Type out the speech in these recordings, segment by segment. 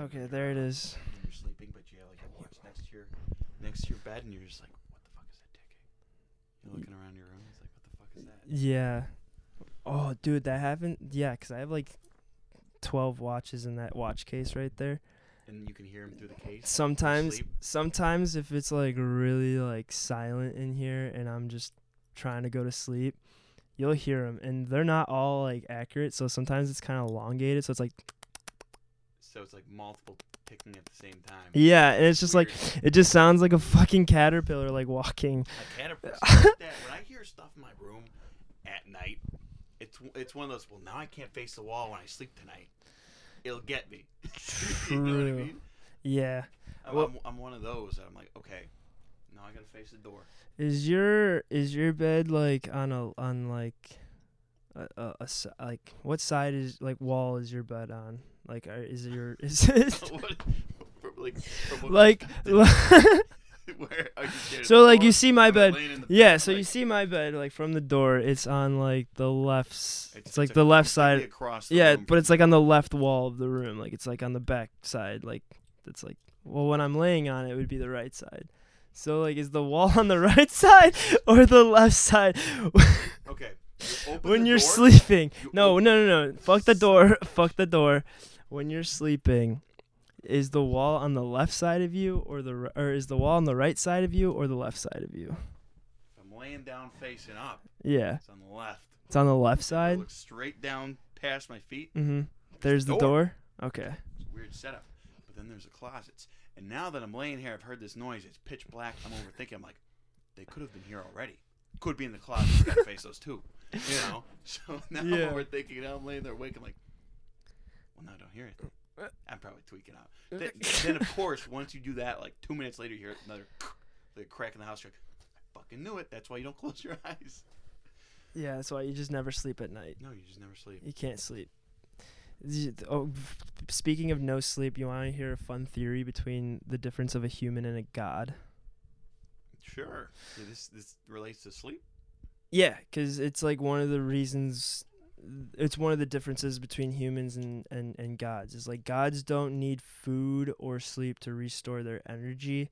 Okay, there it is. And you're sleeping, but you have like a watch next to your next to your bed, and you're just like, what the fuck is that ticking? Eh? You're looking around your room. It's like, what the fuck is that? Yeah. Oh, dude, that happened. Yeah, 'cause I have like 12 watches in that watch case right there. And you can hear him through the case. Sometimes, sleep? sometimes if it's like really like silent in here and I'm just trying to go to sleep, you'll hear them, and they're not all like accurate. So sometimes it's kind of elongated. So it's like, So it's like multiple ticking at the same time. yeah, and it's just like it just sounds like a fucking caterpillar like walking. a caterpillar. like that. When I hear stuff in my room at night, it's it's one of those. Well, now I can't face the wall when I sleep tonight. It'll get me. you know what I True. mean? Yeah. I'm, Well- I'm, I'm one of those. That I'm like, okay, now I gotta face the door. Is your is your bed like on a on like a, a, a like what side is like wall is your bed on? Like are, is your is it from, like, from like? Where are you so like you see my bed laying in the yeah bed? so you see my bed like from the door it's on like the left s- it's, like the left side across the yeah room but it's like on the left wall of the room like it's like on the back side like it's like well when I'm laying on it, it would be the right side so like is the wall on the right side or the left side Okay. You when you're door, sleeping. you No, no, no, no. Fuck the door. Fuck the door. When you're sleeping, is the wall on the left side of you or the or is the wall on the right side of you or the left side of you? If I'm laying down facing up, Yeah, it's on the left. it's on the left I side. look straight down past my feet. Mhm. There's the door. Okay. It's a weird setup. But then there's the closets. And now that I'm laying here, I've heard this noise. It's pitch black. I'm overthinking. I'm like, they could have been here already. Could be in the closet. Got to face those too. You know. So now Yeah. I'm overthinking. Now I'm laying there awake. I'm like, well, now I don't hear it. I'm probably tweaking out. Then, then of course, once you do that, like two minutes later, you hear another like crack in the house. You're like, I fucking knew it. That's why you don't close your eyes. Yeah, that's why you just never sleep at night. No, you just never sleep. You can't sleep. Z- Oh, speaking of no sleep, you want to hear a fun theory between the difference of a human and a god? Sure. Yeah, this this relates to sleep. Yeah, because it's like one of the reasons. It's one of the differences between humans and, and, and gods. Is like gods don't need food or sleep to restore their energy.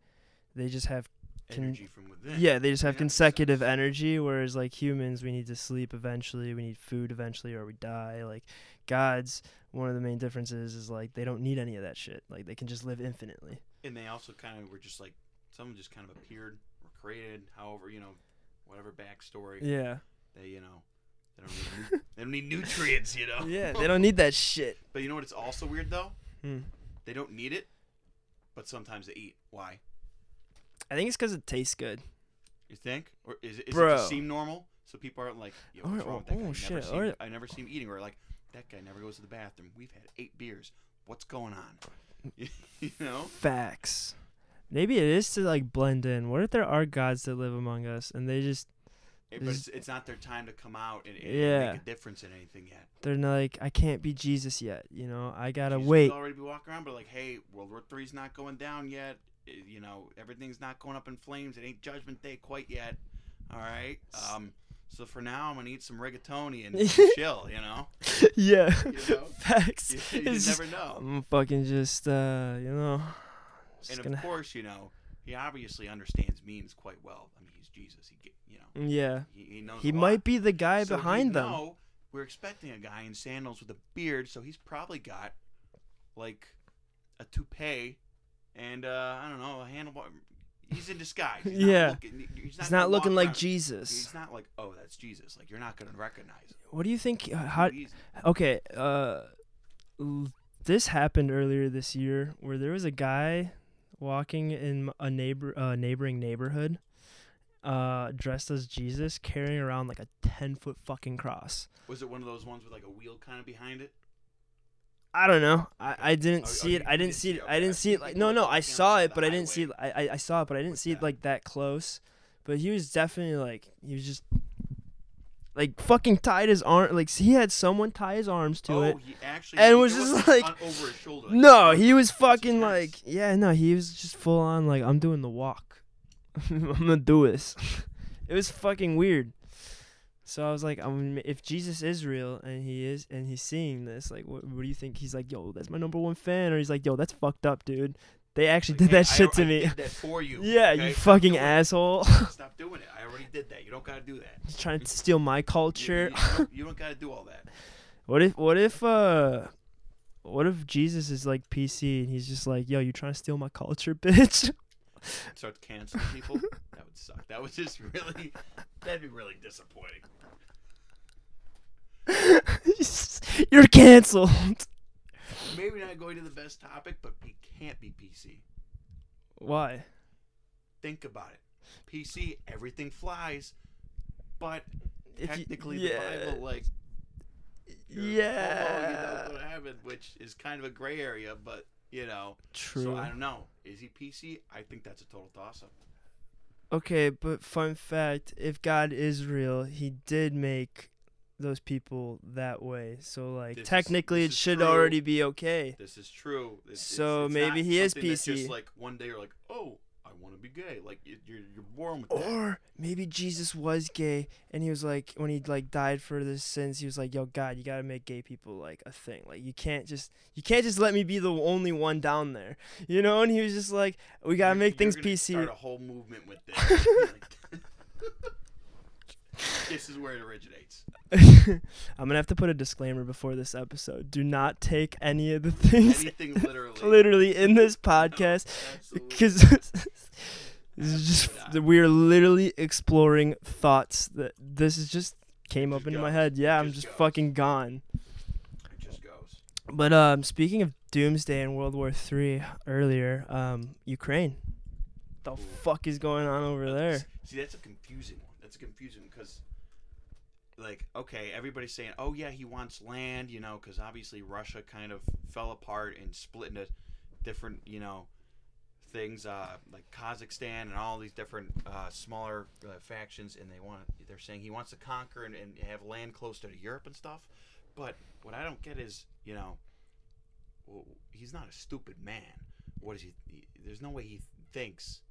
They just have Can- Energy from within. yeah, they just have makes consecutive energy. Whereas like humans, we need to sleep eventually. We need food eventually, or we die. Like gods, one of the main differences is like they don't need any of that shit. Like they can just live infinitely. and they also kind of were just like some just kind of appeared or created however you know whatever backstory Yeah. they you know they don't need, nu- they don't need nutrients you know Yeah, they don't need that shit. but you know what it's also weird though Hmm. they don't need it but sometimes they eat why I think it's because it tastes good. you think or is it, is it Bro. just seem normal so people aren't like Yo, what's Or- wrong with that oh, guy? Never shit, seen, or- I never see him eating or like that guy never goes to the bathroom we've had eight beers what's going on you know Facts. Maybe it is to like blend in. What if there are gods that live among us and they just it, but it's, it's not their time to come out and, and Yeah. make a difference in anything yet they're not like I can't be Jesus yet, you know. I gotta Jesus wait. already be walking around, but like, hey, World War Three's not going down yet. Eh, You know, everything's not going up in flames. It ain't Judgment Day quite yet. All right. Um. So for now, I'm gonna eat some rigatoni and chill. You know. yeah. You know? Facts. You, you never know. I'm fucking just uh, you know. Just And of gonna course, you know, he obviously understands memes quite well. I mean, he's Jesus. He, you know, Yeah. he, he knows. He might be the guy So behind them. know we're expecting a guy in sandals with a beard, so he's probably got like a toupee and uh, I don't know a handlebar. He's in disguise. He's Yeah. not looking, he's not, He's not looking like around- Jesus. He's not like, oh, that's Jesus. Like you're not gonna recognize him. What do you think? uh, How? Okay. Uh, this happened earlier this year where there was a guy walking in a neighbor uh, neighboring neighborhood, uh, dressed as Jesus, carrying around like a ten foot fucking cross. was it one of those ones with like a wheel kind of behind it? I don't know. I, I didn't Oh, see it. I didn't see it. I didn't see it. Like no, no. I saw it, but I didn't see. It. I I saw it, but I didn't see it like that close. But he was definitely like he was just like fucking tied his arm. Like he had someone tie his arms to oh, it. he actually. And was just like- over his shoulder. No, he was fucking like yeah, no, he was just full on like I'm doing the walk. I'm gonna do this. it was fucking weird. So I was like, um, if Jesus is real and he is and he's seeing this, like, what, what do you think? He's like, yo, that's my number one fan, or he's like, yo, that's fucked up, dude. They actually Like, did hey, that I shit to I me. that for you. yeah, okay? you Stop fucking doing it. asshole. Stop doing it. I already did that. You don't gotta do that. He's trying to steal my culture. You, you don't, you don't gotta do all that. What if what if uh what if Jesus is like PC and he's just like, yo, you trying to steal my culture, bitch? Start canceling people. that would suck. That would just really. That'd be really disappointing. You're canceled. Maybe not going to the best topic, but he can't be PC. Why? Think about it. PC, everything flies, but If you- technically yeah. the Bible, like, Yeah. oh, you know, go to heaven, which is kind of a gray area, but you know. True. So I don't know. Is he PC? I think that's a total toss-up. Okay, but fun fact, if God is real, he did make those people that way. So like This technically this it is should true. already be okay. This is true. It's- So it's maybe he is PC. Just like one day you're like, oh, I want to be gay. Like you- you're you're born with that. Or maybe Jesus was gay and he was like when he like died for the sins, he was like, Yo God, you gotta make gay people like a thing. Like you can't just you can't just let me be the only one down there. You know? And he was just like, We gotta make you're things PC. Start a whole movement with this. This is where it originates. I'm gonna have to put a disclaimer before this episode. Do not take any of the things Anything literally. literally in this podcast because this is just we are literally exploring thoughts that this is just came It up just into my head. Yeah, It I'm just just goes. fucking gone. it just goes. But um, speaking of doomsday and World War Three earlier, um, Ukraine. The Ooh. fuck is going on over there? See, that's a confusing. That's confusing because, like, okay, everybody's saying, "Oh yeah, he wants land," you know, because obviously Russia kind of fell apart and split into different, you know, things uh, like Kazakhstan and all these different uh, smaller uh, factions, and they want. They're saying he wants to conquer and, and have land closer to Europe and stuff. But what I don't get is, you know, well, he's not a stupid man. What is he? he there's no way he thinks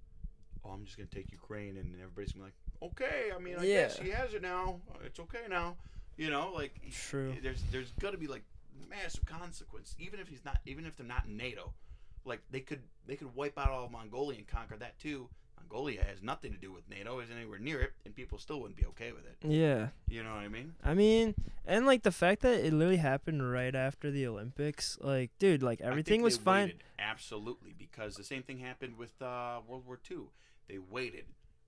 oh, I'm just gonna take Ukraine, and everybody's gonna be like, okay. I mean, I guess Yeah. he has it now. It's okay now. You know, like True. There's there's gonna be like massive consequence, even if he's not, even if they're not NATO. Like they could they could wipe out all of Mongolia and conquer that too. Mongolia has nothing to do with NATO, isn't anywhere near it, and people still wouldn't be okay with it. Yeah. You know what I mean? I mean, and like the fact that it literally happened right after the Olympics, like, dude, like everything was fine. waited, absolutely, because the same thing happened with uh, World War II. They waited.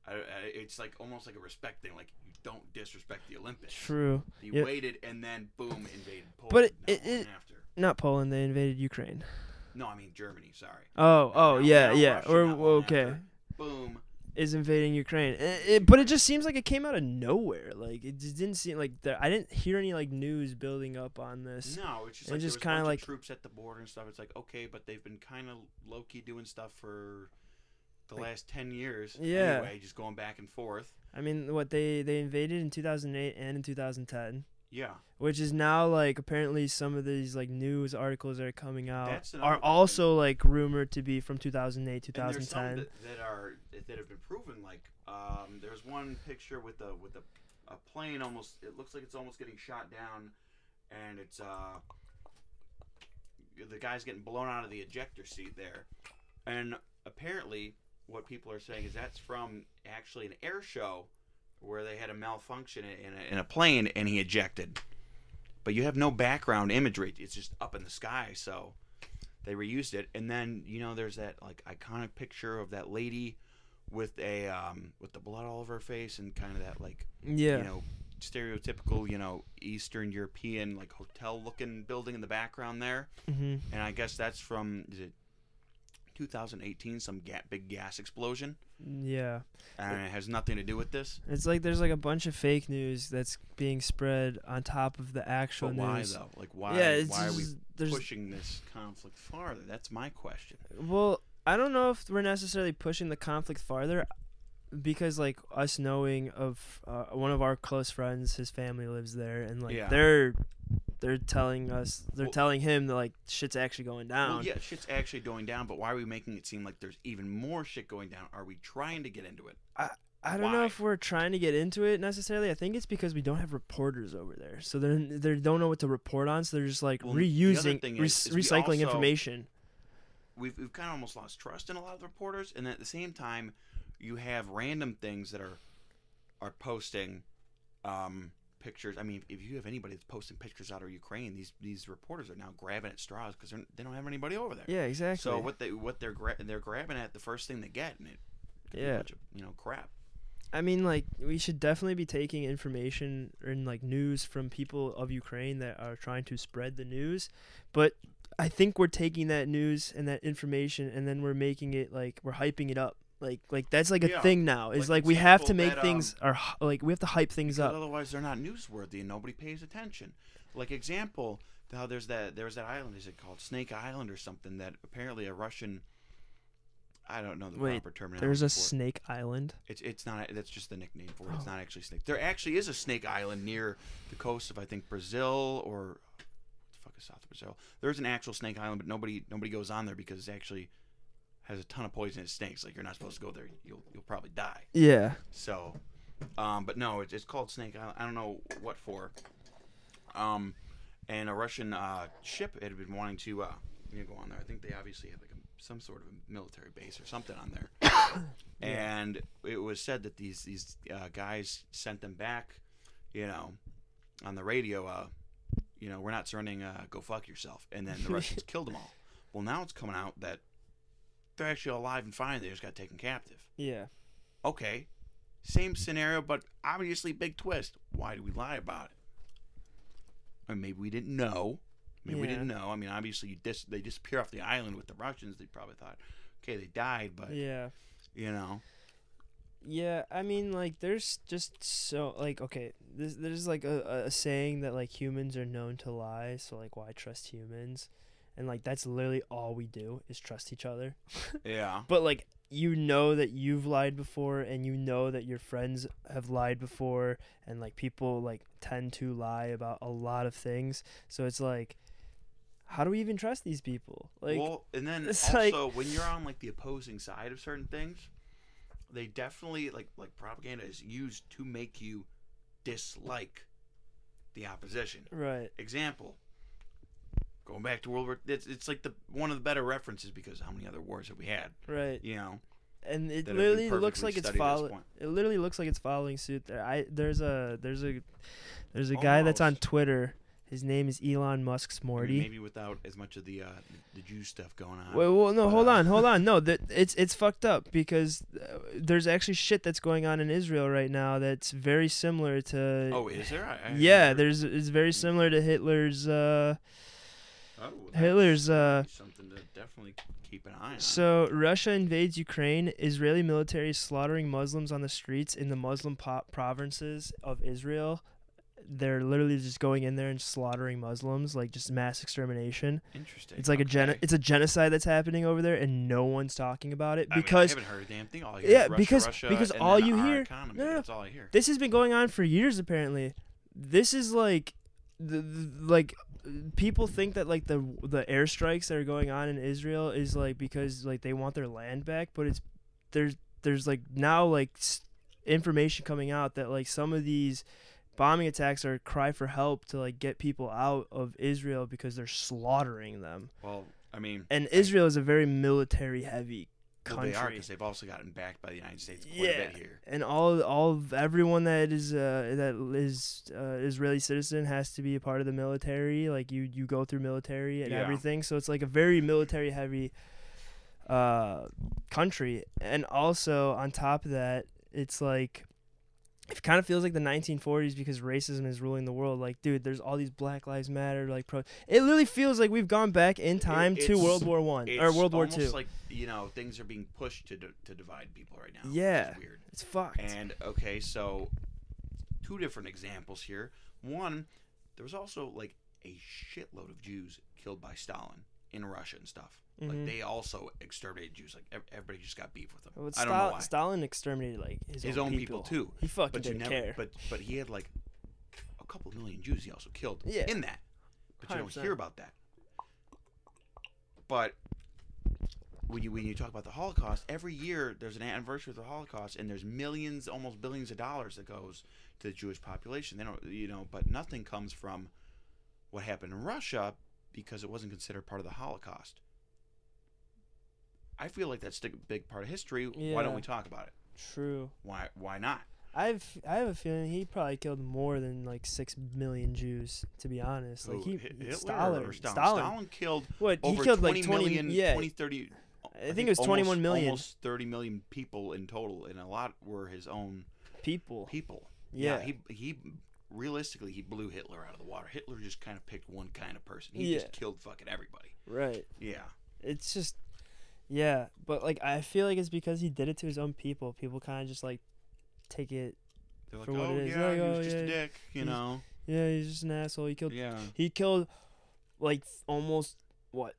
I, I, it's like almost like a respect thing. Like you don't disrespect the Olympics. True. They Yeah. waited and then boom invaded Poland. But it- not it-. Not Poland. They invaded Ukraine. No, I mean Germany. Sorry. Oh, oh, Now- yeah, now yeah. Russia, Or okay, after. Boom. is invading Ukraine. It, it- but it just seems like it came out of nowhere. Like it just didn't seem like there. I didn't hear any like news building up on this. No, it's just It like just kinda like- troops at the border and stuff. It's like okay, but they've been kind of low key doing stuff for the Like- last ten years. Yeah. Anyway, just going back and forth. I mean, what they they invaded in 2008 and in 2010, Yeah. which is now like apparently some of these like news articles that are coming out are also like rumored to be from 2008 And there's some 2010. that, that are that have been proven. Like um, there's one picture with a with a, a plane almost. It looks like it's almost getting shot down, and it's uh the guy's getting blown out of the ejector seat there, and apparently what people are saying is that's from actually an air show where they had a malfunction in a, in a plane and he ejected. But you have no background imagery; it's just up in the sky, so they reused it and then you know there's that like iconic picture of that lady with a um with the blood all over her face and kind of that like yeah. you know stereotypical you know eastern european like hotel looking building in the background there hmm and i guess that's from is it 2018 some ga- big gas explosion Yeah. and it has nothing to do with this It's like there's like a bunch of fake news that's being spread on top of the actual but why news. though like why yeah, it's why are we pushing this conflict farther that's my question Well, I don't know if we're necessarily pushing the conflict farther because like us knowing of uh, one of our close friends, his family lives there and like Yeah. they're they're telling us they're Well- telling him that like shit's actually going down. Well, yeah, shit's actually going down, but why are we making it seem like there's even more shit going down? Are we trying to get into it? I I don't know if we're trying to get into it necessarily. I think it's because we don't have reporters over there, so they they don't know what to report on. So they're just like Well, reusing, re- is- is recycling also- information. we've we've kind of almost lost trust in a lot of the reporters, and at the same time, you have random things that are are posting um, pictures. I mean, if you have anybody that's posting pictures out of Ukraine, these these reporters are now grabbing at straws because they don't have anybody over there. Yeah, exactly. So what they what they're gra- they're grabbing at the first thing they get, and it could be a Yeah. bunch of, you know crap. I mean, like we should definitely be taking information and like news from people of Ukraine that are trying to spread the news, but I think we're taking that news and that information and then we're making it like we're hyping it up. Like like that's like a Yeah. thing now. Is Like like, we have to make that, things um, are like we have to hype things up. otherwise, they're not newsworthy and nobody pays attention. Like example, how there's that there's that island. Is it called Snake Island or something? That apparently a Russian. I don't know the Wait, proper terminology. There's a it. Snake Island. It's it's not. That's just the nickname for it. It's Oh. not actually snake. There actually is a snake island near the coast of I think Brazil or what the fuck is south Brazil. There's an actual snake island, but nobody nobody goes on there because it actually has a ton of poisonous snakes. Like you're not supposed to go there. You'll you'll probably die. Yeah. So, um, but no, it's, it's called Snake Island. I don't know what for. Um, and a Russian uh, ship had been wanting to uh, you know, go on there. I think they obviously have like a, some sort of a military base or something on there. And it was said that these these uh, guys sent them back, you know, on the radio. Uh, you know, we're not surrendering. Uh, go fuck yourself. And then the Russians killed them all. Well, now it's coming out that they're actually alive and fine. They just got taken captive Yeah. okay, same scenario, but obviously big twist. Why do we lie about it? Or maybe we didn't know. Maybe we didn't know. I mean, obviously, you dis- they disappear off the island with the Russians. They probably thought, okay, they died, but Yeah. you know, Yeah, I mean, like, there's just so like, okay, there's there's like a, a saying that like humans are known to lie, so like, why trust humans? And like, that's literally all we do is trust each other. yeah, But like, you know that you've lied before, and you know that your friends have lied before, and like people like tend to lie about a lot of things. So it's like, how do we even trust these people? Like, well, and then it's like- also when you're on like the opposing side of certain things, they definitely like like propaganda is used to make you dislike the opposition. right? example going back to world war it's, it's like the one of the better references because how many other wars have we had Right. you know and it that have been literally looks like it's studied at this follow. point. It literally looks like it's following suit. There, I there's a there's a there's a guy that's on Twitter. His name is Elon Musk's I mean, Morty. maybe without as much of the uh the Jew stuff going on Wait, well, no, but, hold uh, on, hold on. No, that it's it's fucked up because uh, there's actually shit that's going on in Israel right now that's very similar to. oh is there I, I yeah, there's it's very similar to Hitler's. Uh, oh, Hitler's, uh, something to definitely keep an eye on So Russia invades Ukraine. Israeli military slaughtering Muslims on the streets in the Muslim po- provinces of Israel. They're literally just going in there and slaughtering Muslims, like just mass extermination. interesting It's like a gen- it's a genocide that's happening over there, and no one's talking about it I mean, because I haven't heard a damn thing all Yeah, is Russia, because- Russia, because all you hear- economy. no, no, that's all I hear this has been going on for years. Apparently, this is like the, the like people think that like the the airstrikes that are going on in Israel is like because like they want their land back, but it's there's there's like now like information coming out that like some of these bombing attacks are a cry for help to like get people out of Israel because they're slaughtering them. well I mean And Israel is a very military heavy well, they are because they've also gotten backed by the United States quite a bit here and all all of everyone that is uh that is uh, Israeli citizen has to be a part of the military. Like you you go through military and Yeah. everything, so it's like a very military heavy uh country. And also on top of that, it's like it kind of feels like the 1940s because racism is ruling the world. Like, dude, there's all these Black Lives Matter like pro. It literally feels like we've gone back in time to World War One or World War Two. like you know things are being pushed to d- to divide people right now. Yeah. weird. it's fucked. And okay, so two different examples here. One, there was also like a shitload of Jews killed by Stalin in Russia and stuff. Mhm. Like they also exterminated Jews. Like everybody just got beef with them. Well, I don't Stal- know why. Stalin exterminated like his, His own, own people. people, too. He fucking but didn't never. care. But but he had like a couple million Jews he also killed Yeah. in that. But you don't hear about that. But when you when you talk about the Holocaust, every year there's an anniversary of the Holocaust, and there's millions, almost billions of dollars that goes to the Jewish population. They don't, you know, but nothing comes from what happened in Russia because it wasn't considered part of the Holocaust. I feel like that's a big part of history. Why don't we talk about it? True. Why why not? I've I have a feeling he probably killed more than like six million Jews. To be honest, like he Hitler Stalin, or Stalin? Stalin. Stalin killed What over he killed 20 like twenty million, Yeah, 20, 30 I think it was 21 almost- million. Almost 30 million people in total, and a lot were his own people. people. Yeah. he he realistically he blew Hitler out of the water. Hitler just kind of picked one kind of person. He Yeah. just killed fucking everybody. Right. Yeah. It's just, yeah. But like I feel like it's because he did it to his own people. People kind of just like take it. They're like, For what oh it is. yeah, Like, he was oh, just a dick, you know. Yeah, he's just an asshole. He killed. Yeah. He killed, like almost what,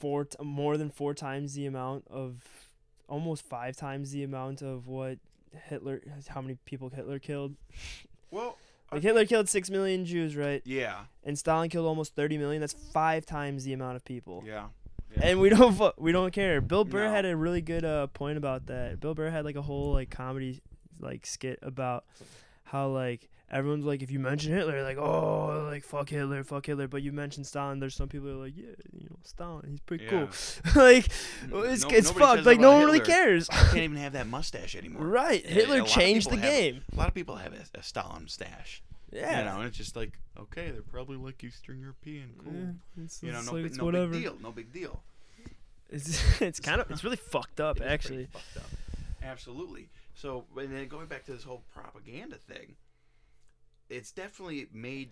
four t- more than four times the amount of, almost five times the amount of what Hitler. How many people Hitler killed? Well, Like Hitler killed six million Jews, right? yeah, And Stalin killed almost thirty million. That's five times the amount of people. yeah. And we don't fu- we don't care. Bill Burr No. had a really good uh, point about that. Bill Burr had like a whole like comedy like skit about how like everyone's like if you mention Hitler like oh like fuck Hitler fuck Hitler but you mention Stalin there's some people who are like yeah you know Stalin he's pretty cool like it's no- it's fucked like no one really cares I Can't even have that mustache anymore. right Hitler of changed the have- game A lot of people have a, a Stalin stash. Yeah You know, and it's just like, okay, they're probably like Eastern European, cool. Yeah, it's, You know, no, like, big, it's no whatever. big deal. No big deal. It's it's kind of it's really fucked up It actually. fucked up. Absolutely. So, and then going back to this whole propaganda thing, it's definitely made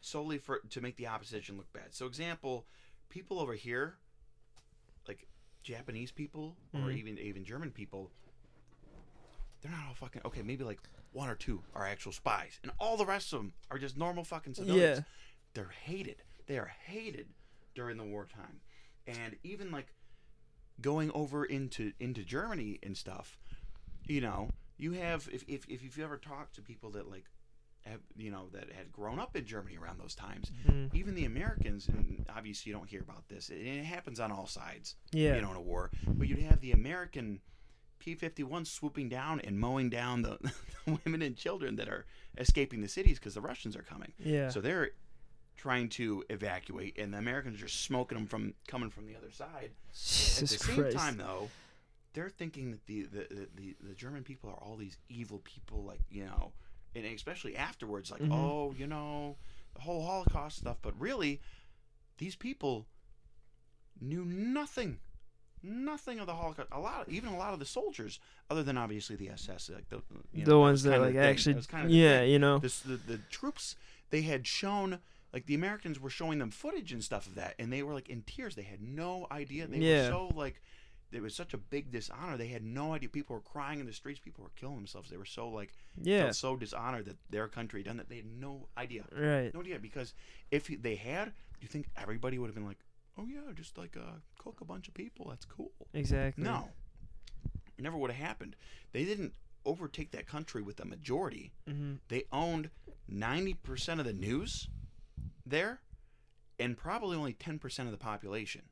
solely for to make the opposition look bad. So, example, people over here, like Japanese people or Mhm. even even German people, they're not all fucking okay. Maybe like one or two are actual spies, and all the rest of them are just normal fucking civilians. Yeah. They're hated. They are hated during the wartime, and even like going over into into Germany and stuff, you know, you have if if if you've ever talked to people that like have you know that had grown up in Germany around those times, Mm. even the Americans, and obviously you don't hear about this, and it happens on all sides, Yeah. you know, in a war, but you'd have the American P-51 swooping down and mowing down the, the women and children that are escaping the cities because the Russians are coming. yeah. So they're trying to evacuate, and the Americans are smoking them from coming from the other side. Jesus At the Christ. same time, though, they're thinking that the the, the, the German people are all these evil people, like you know, and especially afterwards, like Mhm. oh, you know, the whole Holocaust stuff. But really, these people knew nothing, nothing of the Holocaust. A lot, even a lot of the soldiers, other than obviously the SS, like the you know, the ones was that like actually That kinda yeah thing. you know. This, the, the troops they had shown like the americans were showing them footage and stuff of that and they were like in tears. They had no idea. They Yeah. were so like it was such a big dishonor. They had no idea. People were crying in the streets. People were killing themselves. They were so like yeah. felt so dishonored that their country had done that. They had no idea. Right. No idea because if they had you think everybody would have been like oh yeah just like uh cook a bunch of people. That's cool. Exactly. No. It never would have happened. They didn't overtake that country with a majority. Hmm they owned 90% of the news there and probably only 10% of the population.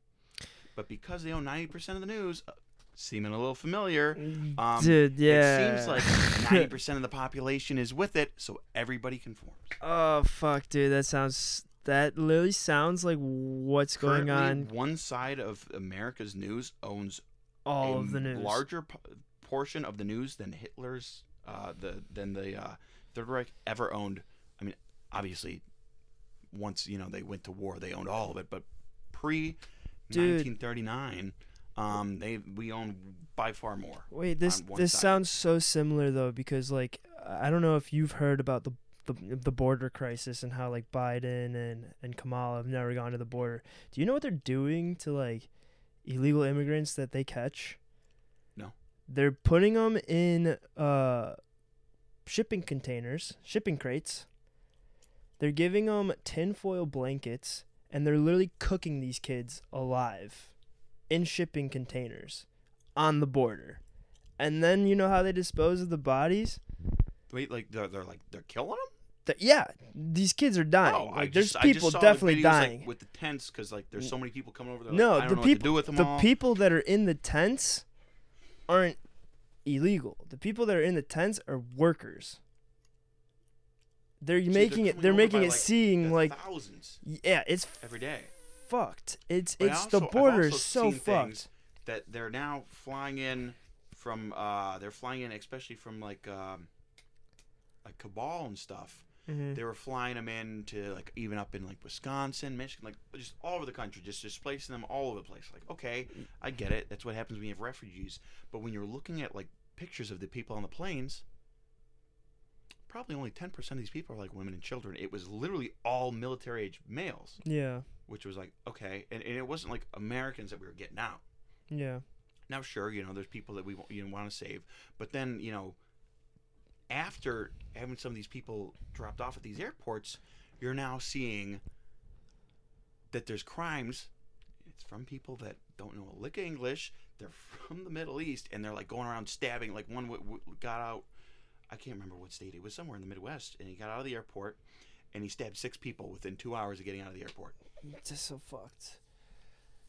But because they own 90% of the news, uh, seeming a little familiar, um, dude yeah it seems like 90% of the population is with it, so everybody conforms. oh fuck dude that sounds that literally sounds like what's going Currently, on One side of America's news owns all of the news larger p- portion of the news than Hitler's, uh, the than the uh, Third Reich ever owned. I mean, obviously, once you know they went to war, they owned all of it. But pre 1939, um, they we own by far more. Wait, this on this side. sounds so similar though because like I don't know if you've heard about the the, the border crisis and how like Biden and and Kamala have never gone to the border. Do you know what they're doing to like illegal immigrants that they catch? No. They're putting them in uh shipping containers, shipping crates. They're giving them tinfoil blankets and they're literally cooking these kids alive in shipping containers on the border. And then you know how they dispose of the bodies? Wait, like they're, they're like they're killing them? Th- yeah, these kids are dying. Like, there's just- I just people definitely videos, dying. like, with the tents because like there's so many people coming over there. no, like, I don't the know what to do people, with them the all. people that are in the tents aren't illegal. The people that are in the tents are workers. They're See, making it. They're making it seem like thousands yeah, it's every day. fucked. It's But it's also- the border is so fucked. that they're now flying in from. uh They're flying in, especially from like um like Kabul and stuff. Hmm They were flying them in to like even up in like Wisconsin, Michigan, like just all over the country, just displacing them all over the place. Like, okay, I get it. That's what happens when you have refugees. But when you're looking at like pictures of the people on the planes, probably only ten percent of these people are like women and children. It was literally all military age males, Yeah, which was like okay, and, and it wasn't like Americans that we were getting out. yeah, Now, sure, you know, there's people that we you know, want to save, but then you know, after having some of these people dropped off at these airports, you're now seeing that there's crimes. It's from people that don't know a lick of English. They're from the Middle East, and they're like going around stabbing. Like one w- w- got out. I can't remember what state. It was somewhere in the Midwest, and he got out of the airport, and he stabbed six people within two hours of getting out of the airport it's just so fucked.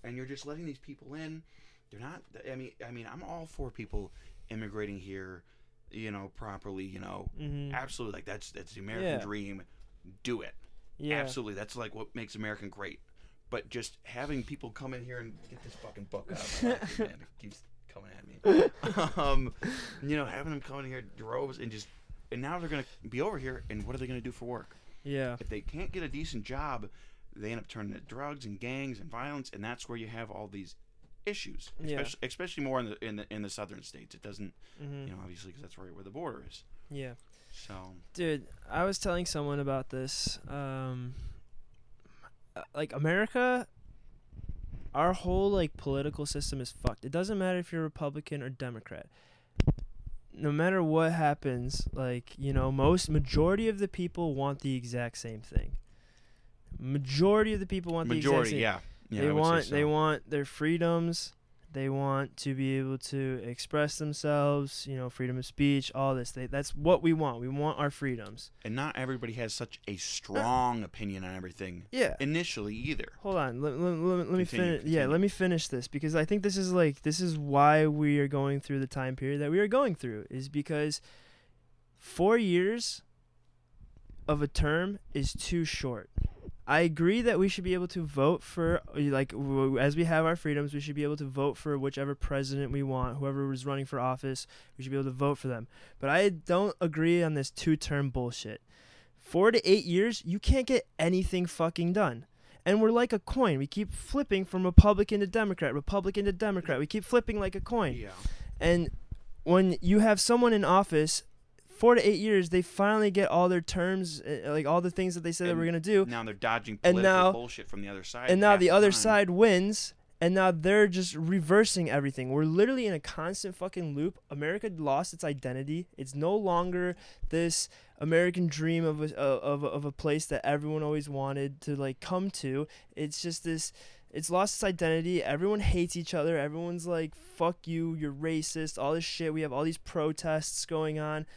and you're just letting these people in. They're not. I mean, I mean, I'm all for people immigrating here, you know, properly. You know, hmm absolutely. Like that's that's the American Yeah. dream. Do it. Yeah, Absolutely. That's like what makes American great. But just having people come in here and get this fucking book out, of my pocket, man, it keeps coming at me. um, you know, having them come in here droves and just, and now they're gonna be over here, and what are they gonna do for work? yeah, if they can't get a decent job, they end up turning to drugs and gangs and violence, and that's where you have all these issues. Yeah. Especially, especially more in the in the in the southern states. It doesn't, hmm you know, obviously because that's right where the border is. yeah. So Dude, I was telling someone about this. Um, uh, like America, our whole like political system is fucked. It doesn't matter if you're Republican or Democrat. No matter what happens, like you know, most majority of the people want the exact same thing. Majority of the people want the exact majority, same. yeah, yeah. They want they want their freedoms. They want to be able to express themselves. You know, freedom of speech, all this. They, that's what we want. We want our freedoms. and not everybody has such a uh-uh. strong opinion on everything Yeah. initially either. Hold on. Let, let, let, let me finish. Yeah, let me finish this because I think this is like this is why we are going through the time period that we are going through is because 4 years of a term is too short. I agree that we should be able to vote for like w- as we have our freedoms, we should be able to vote for whichever president we want, whoever is running for office, we should be able to vote for them. But I don't agree on this two-term bullshit. 4 to 8 years, you can't get anything fucking done and we're like a coin. We keep flipping from Republican to Democrat, Republican to Democrat. We keep flipping like a coin. Yeah, And when you have someone in office, four to eight years, they finally get all their terms, uh, like all the things that they said they were And gonna do, now they're dodging And now- bullshit from the other side. and now the other time. side wins. And now they're just reversing everything. We're literally in a constant fucking loop. America lost its identity. It's no longer this American dream of a, of, a- of a place that everyone always wanted to like come to. It's just this it's lost its identity. Everyone hates each other. Everyone's like, fuck you, you're racist, all this shit. We have all these protests going on.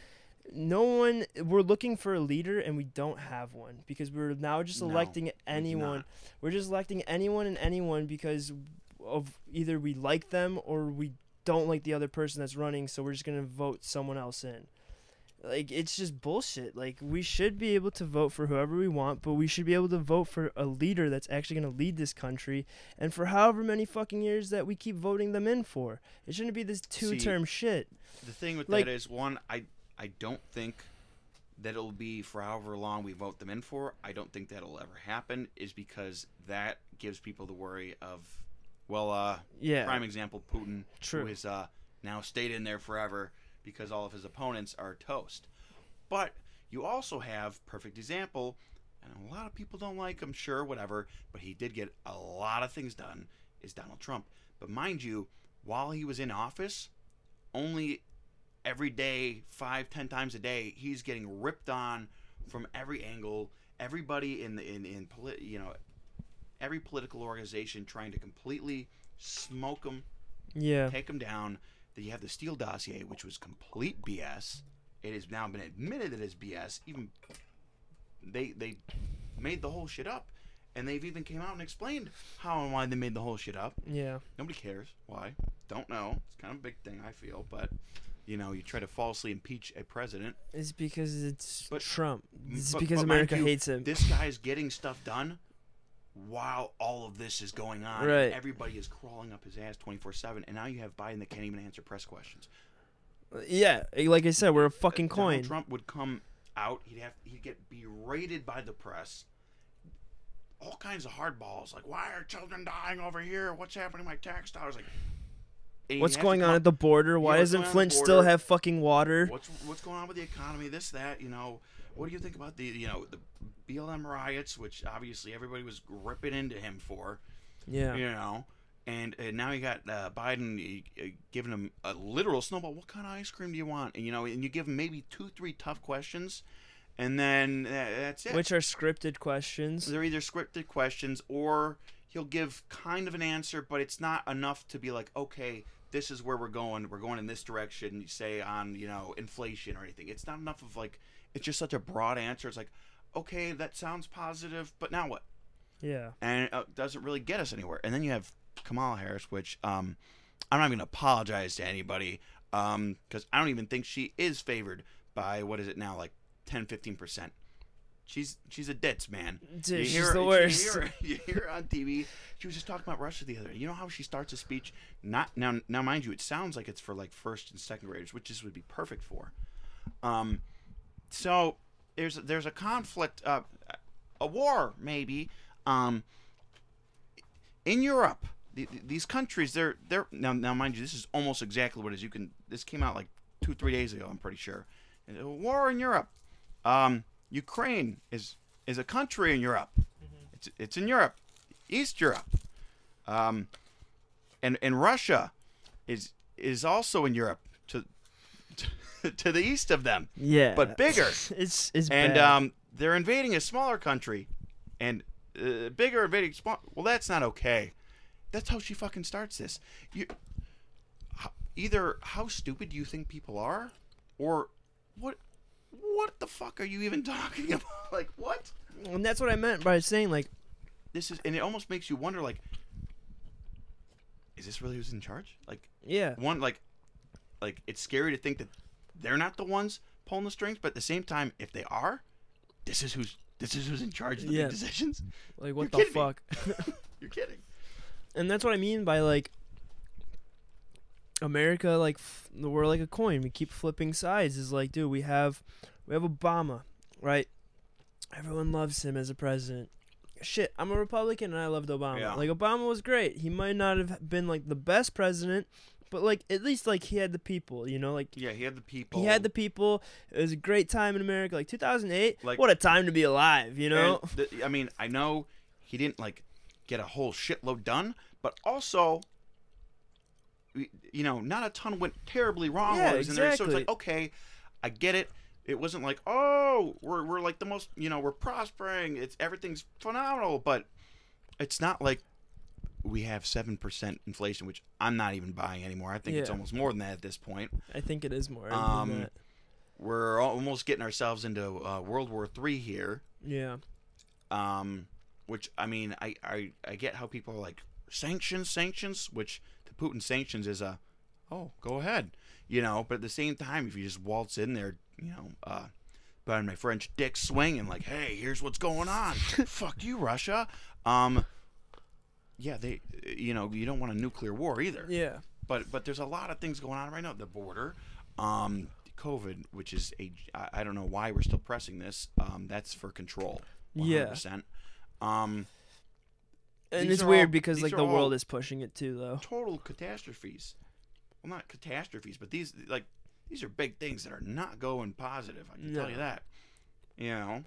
No one, we're looking for a leader and we don't have one because we're now just electing do anyone. We're just electing anyone and anyone because of either we like them or we don't like the other person that's running, so we're just gonna vote someone else in. Like it's just bullshit. Like we should be able to vote for whoever we want, but we should be able to vote for a leader that's actually gonna lead this country, and for however many fucking years that we keep voting them in for. It shouldn't be this two-term shit. The thing with Like- that is one, I I don't think that it'll be for however long we vote them in for. I don't think that'll ever happen. Is because that gives people the worry of, well, uh, Yeah, prime example, Putin, True. who has uh, now stayed in there forever because all of his opponents are toast. But you also have perfect example, and a lot of people don't like him, sure, whatever, but he did get a lot of things done. Is Donald Trump? But mind you, while he was in office, only every day, five, ten times a day, he's getting ripped on from every angle. Everybody in the in in polit, you know, every political organization trying to completely smoke him, yeah, take him down. Then you have the Steele dossier, which was complete BS. It has now been admitted that it's BS, even they they made the whole shit up, and they've even came out and explained how and why they made the whole shit up. Yeah. Nobody cares why. Don't know. It's kind of a big thing I feel, but you know, you try to falsely impeach a president. It's because it's But- Trump. It's but- because but America you, hates him. This guy's getting stuff done while all of this is going on. Right. Everybody is crawling up his ass 24/7 and now you have Biden that can't even answer press questions. yeah, like I said, we're a fucking Uh, Donald coin. Trump would come out, he'd have he'd get berated by the press. All kinds of hardballs like why are children dying over here? What's happening to my tax dollars like What's going on at the border? Why what's doesn't going on at the Flint still have fucking water? What's what's going on with the economy? This that you know. What do you think about the you know the BLM riots, which obviously everybody was ripping into him for, Yeah. you know, and, and now you got uh, Biden uh, giving him a literal snowball. What kind of ice cream do you want? And you know, and you give him maybe two, three tough questions, and then uh, that's it. Which are scripted questions. They're either scripted questions or he'll give kind of an answer, but it's not enough to be like, okay, this is where we're going. We're going in this direction. You Say on you know inflation or anything. It's not enough of like. It's just such a broad answer. It's like, okay, that sounds positive, but now what? Yeah. And it uh, doesn't really get us anywhere. And then you have Kamala Harris, which um, I'm not even gonna apologize to anybody um, because I don't even think she is favored by what is it now, like 10, 15 percent. She's she's a ditz, man. Dude, You she's hear the you worst. hear her- You hear her on TV. She was just talking about Russia the other day. You know how she starts a speech? Not now. Now, mind you, it sounds like it's for like first and second graders, which this would be perfect for. Um, so there's there's a conflict, uh, a war maybe, um, in Europe. The- these countries, they're they're now now mind you, this is almost exactly what it is. You can this came out like two three days ago. I'm pretty sure. A war in Europe. Um, Ukraine is is a country in Europe. It's it's in Europe, East Europe. Um, and and Russia is is also in Europe to to, to the east of them, Yeah. but bigger. It's it's And bad. um, they're invading a smaller country, and uh, bigger invading small. Well, that's not okay. That's how she fucking starts this. You either how stupid do you think people are, or what what the fuck are you even talking about? Like what? and that's what I meant by saying like This is, and it almost makes you wonder, like, is this really who's in charge? Like, yeah. one, like, like it's scary to think that they're not the ones pulling the strings, but at the same time, if they are, this is who's this is who's in charge of the Yeah. big decisions. Like what You're the fuck? You're kidding. and that's what I mean by like America, like f- the we're like a coin. We keep flipping sides. Is like, dude, we have we have Obama, right? Everyone loves him as a president. Shit, I'm a Republican and I loved Obama. Yeah. Like Obama was great. He might not have been like the best president, but like at least like he had the people, you know, like Yeah, he had the people. he had the people. It was a great time in America. Like 2008, Like- what a time to be alive, you know? I mean, I know he didn't like get a whole shitload done, but also, you know, not a ton went terribly wrong. Yeah, while he was in there. So it's like, okay, I get it. It wasn't like, oh, we're we're like the most, you know, we're prospering. It's everything's phenomenal, but it's not like we have seven percent inflation, which I'm not even buying anymore. I think it's almost more than that at this point. I think it is more. Um. We're almost getting ourselves into uh, World War Three here. Yeah. um, which I mean, I, I I get how people are like sanctions, sanctions, which Putin sanctions is a, oh, go ahead, you know. But at the same time, if you just waltz in there, you know, uh, by my French, dick swinging like, hey, here's what's going on, fuck you, Russia. Um, yeah, they, you know, you don't want a nuclear war either. Yeah. But but there's a lot of things going on right now. The border, um, COVID, which is a I, I don't know why we're still pressing this. Um, that's for control. 100%. Yeah. Um, And These it's weird all- because like the world is pushing it too, though. total catastrophes. Well, not catastrophes, but these like these are big things that are not going positive. I can tell you that. You know,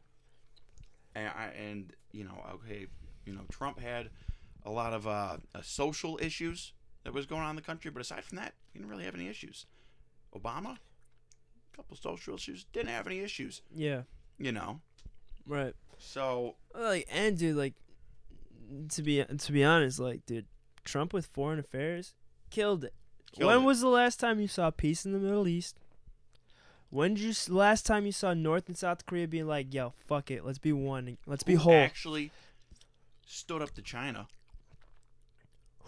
and, I, and you know, okay, you know, Trump had a lot of uh, uh, social issues that was going on in the country, but aside from that, he didn't really have any issues. Obama, a couple social issues, didn't have any issues. Yeah. You know, Right. so Like and dude, like to be to be honest, like dude, Trump with foreign affairs killed it. killed when it. was the last time you saw peace in the Middle East? When did you last time you saw North and South Korea being like, "Yo, fuck it, let's be one, let's be Who whole"? Actually, stood up to China.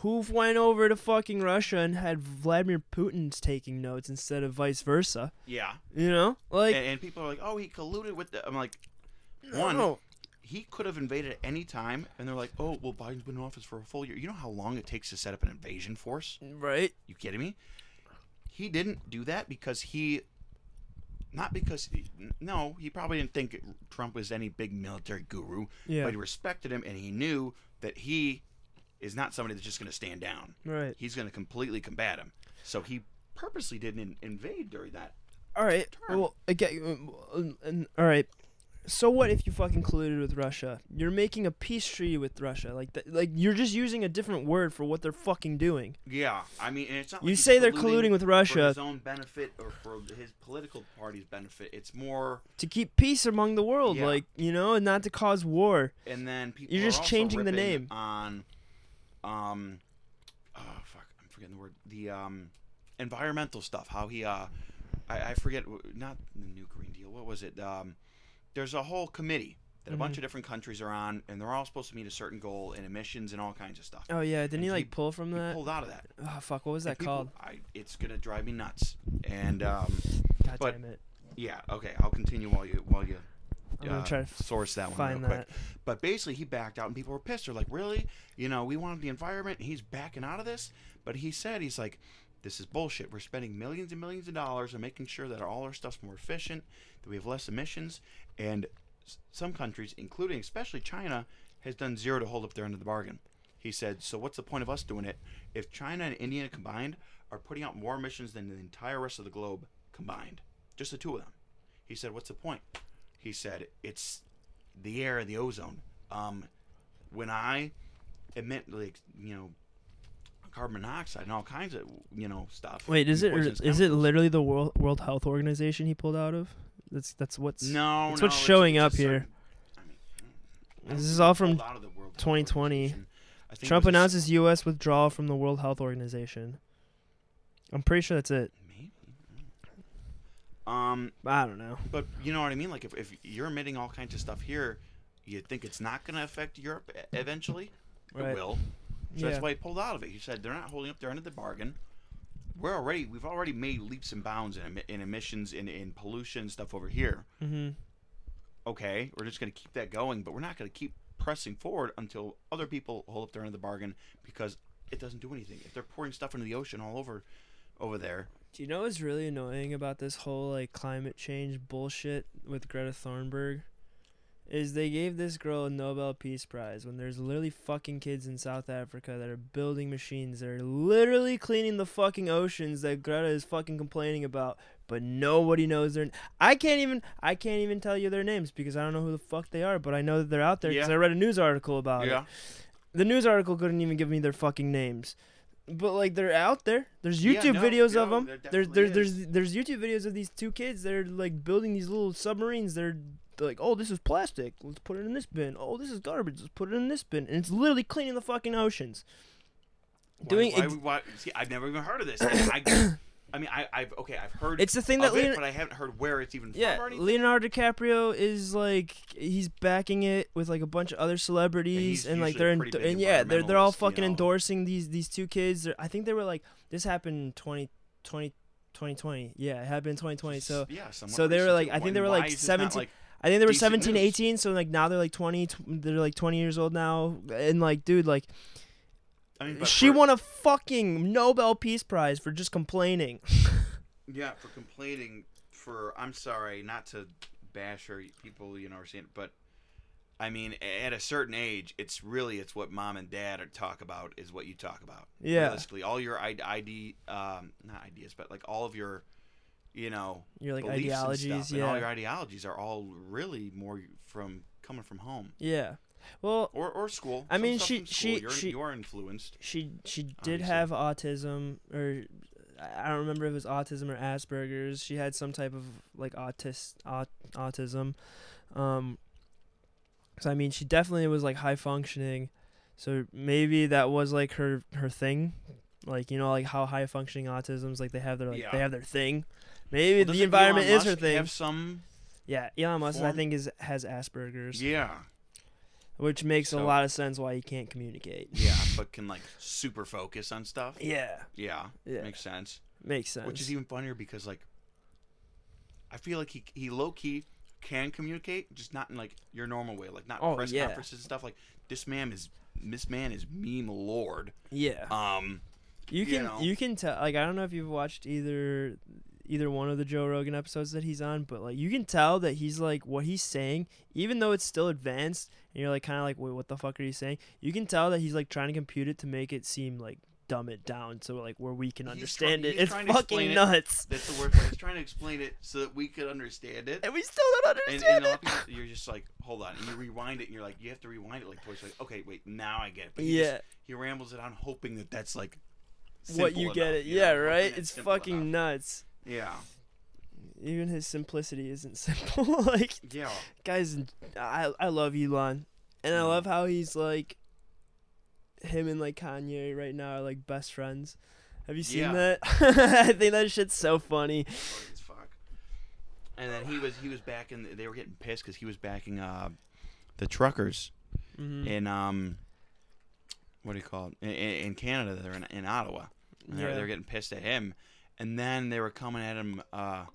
Who went over to fucking Russia and had Vladimir Putin's taking notes instead of vice versa? Yeah, You know, like and, and people are like, "Oh, he colluded with the." I'm like, one, no. He could have invaded at any time, and they're like, "Oh, well, Biden's been in office for a full year." You know how long it takes to set up an invasion force? right? You kidding me? He didn't do that because he, not because he, no, he probably didn't think Trump was any big military guru, Yeah, but he respected him and he knew that he is not somebody that's just going to stand down. right. He's going to completely combat him. So he purposely didn't in- invade during that. All right. term. Well, again, uh, and, all right. So what if you fucking colluded with Russia? You're making a peace treaty with Russia. Like, th- like you're just using a different word for what they're fucking doing. Yeah, I mean, it's not. You he's say they're colluding with Russia for his own benefit or for his political party's benefit. It's more, to keep peace among the world, Yeah. like you know, and not to cause war. and then people. You're are just changing the name. on, um, oh fuck, I'm forgetting the word. The um, environmental stuff. How he uh, I, I forget not the new Green Deal. What was it? Um, there's a whole committee that a bunch Mhm. of different countries are on, and they're all supposed to meet a certain goal in emissions and all kinds of stuff. Oh yeah, didn't And he like pull from that? pulled out of that. Oh fuck, what was that people- called? I, it's gonna drive me nuts. And um, God but- damn it! yeah, okay, I'll continue while you while you I'm uh, gonna try to source that one find real quick. that. But basically, he backed out, and people were pissed. They're like, "Really? You know, we wanted the environment, and he's backing out of this." But he said, "He's like, this is bullshit. We're spending millions and millions of dollars on making sure that all our stuff's more efficient, that we have less emissions, and some countries, including especially China, has done zero to hold up their end of the bargain." He said, "So what's the point of us doing it if China and India combined are putting out more emissions than the entire rest of the globe combined, just the two of them?" He said, "What's the point?" He said, "It's the air and the ozone. Um, when I emit like you know carbon monoxide and all kinds of you know stuff. Wait, is it is it literally the World World Health Organization he pulled out of? That's that's what's No, that's no, what's showing up here. certain- I mean, I This is all from pulled out of the World Health 2020. Organization. I think it Trump was a s- announces U.S. withdrawal from the World Health Organization. I'm pretty sure that's it. Maybe. Um, I don't know. but you know what I mean. Like if, if you're emitting all kinds of stuff here, you think it's not going to affect Europe eventually? Right. It will. So yeah. that's why he pulled out of it. He said they're not holding up their end of the bargain. We're already we've already made leaps and bounds in, in emissions in, in pollution stuff over here. mm-hmm. Okay, we're just going to keep that going, but we're not going to keep pressing forward until other people hold up their end of the bargain because it doesn't do anything. If they're pouring stuff into the ocean all over over there, Do you know what's really annoying about this whole like climate change bullshit with Greta Thunberg? Is they gave this girl a Nobel Peace Prize when there's literally fucking kids in South Africa that are building machines that are literally cleaning the fucking oceans that Greta is fucking complaining about, but nobody knows their. I can't even I can't even tell you their names because I don't know who the fuck they are, but I know that they're out there because Yeah. I read a news article about it. yeah, The news article couldn't even give me their fucking names. But like they're out there. There's Yeah, YouTube no, videos of them. there There's there's there's there's YouTube videos of these two kids that are like building these little submarines. They're, they're like, oh, this is plastic. Let's put it in this bin. Oh, this is garbage. Let's put it in this bin. And it's literally cleaning the fucking oceans. Why- Doing why, ex- why, see, I've never even heard of this. I, I mean, I, I've okay, I've heard It's the thing that of it, but I haven't heard where it's even yeah, from. Leonardo DiCaprio is like he's backing it with like a bunch of other celebrities he's and, like they're in, and yeah they're they're all environmentalist, you fucking know. endorsing these these two kids. They're, I think they were like this happened in 20, 20 2020. Yeah, it happened in 2020. So yeah, so they were like- I think they were, like, is this not, 17 like, I think they were decent 17, news. 18, so like now they're like 20, tw- they're like 20 years old now and like dude, like I mean, she won a fucking Nobel Peace Prize for just complaining. Yeah, for complaining. For I'm sorry, not to bash her. People, you know, are saying, but I mean, at a certain age, it's really it's what mom and dad are talk about is what you talk about. Yeah. Realistically, all your ID, ID um, not ideas, but like all of your, you know, You're like beliefs and ideologies, stuff, and all your ideologies are all really more from coming from home Yeah. Well, or or school. I mean, she- she- you're, she- you're influenced. she she did Obviously. have autism or I don't remember if it was autism or Asperger's. She had some type of like autist aut- autism. Um so I mean, she definitely was like high functioning. So maybe that was like her her thing Like you know, like how high functioning autism's like they have their like Yeah. they have their thing. Maybe Well, the environment Elon is her thing. Have some, yeah, Elon Musk I think is has Asperger's, yeah, which makes a lot of sense why he can't communicate. yeah, but can like super focus on stuff. Yeah, Yeah, yeah, makes sense. makes sense. Which is even funnier because like, I feel like he he low key can communicate, just not in like your normal way, like not Oh, press yeah. conferences and stuff. Like this man is this man is meme lord. yeah. Um, You you can know. you can tell like I don't know if you've watched either either one of the Joe Rogan episodes that he's on, but like you can tell that he's like what he's saying, even though it's still advanced, and you're like kind of like, wait, what the fuck are you saying? You can tell that he's like trying to compute it to make it seem like dumb it down so like where we can He's understand try- it. he's It's trying to explain fucking it. nuts, that's the word. Was trying to explain it so that we could understand it. and we still don't understand and a lot it. people, you're just like, hold on, and you rewind it, and you're like, you have to rewind it like twice. Like, okay, wait, now I get it. But he just- Yeah, he rambles it on, hoping that that's like what you get enough, it. you Yeah, know, right. it's It's fucking enough. nuts. Yeah, Even his simplicity isn't simple. like yeah. guys I I love Elon. And I love how he's like him and like Kanye right now are like best friends. Have you seen Yeah. that? I think that shit's so funny. funny as fuck. And then he was he was backing. They were getting pissed because he was backing uh, the truckers hmm in um, what do you call it? In, in in Canada, they're in, in Ottawa. And they're, Yeah. they're getting pissed at him, and then they were coming at him uh,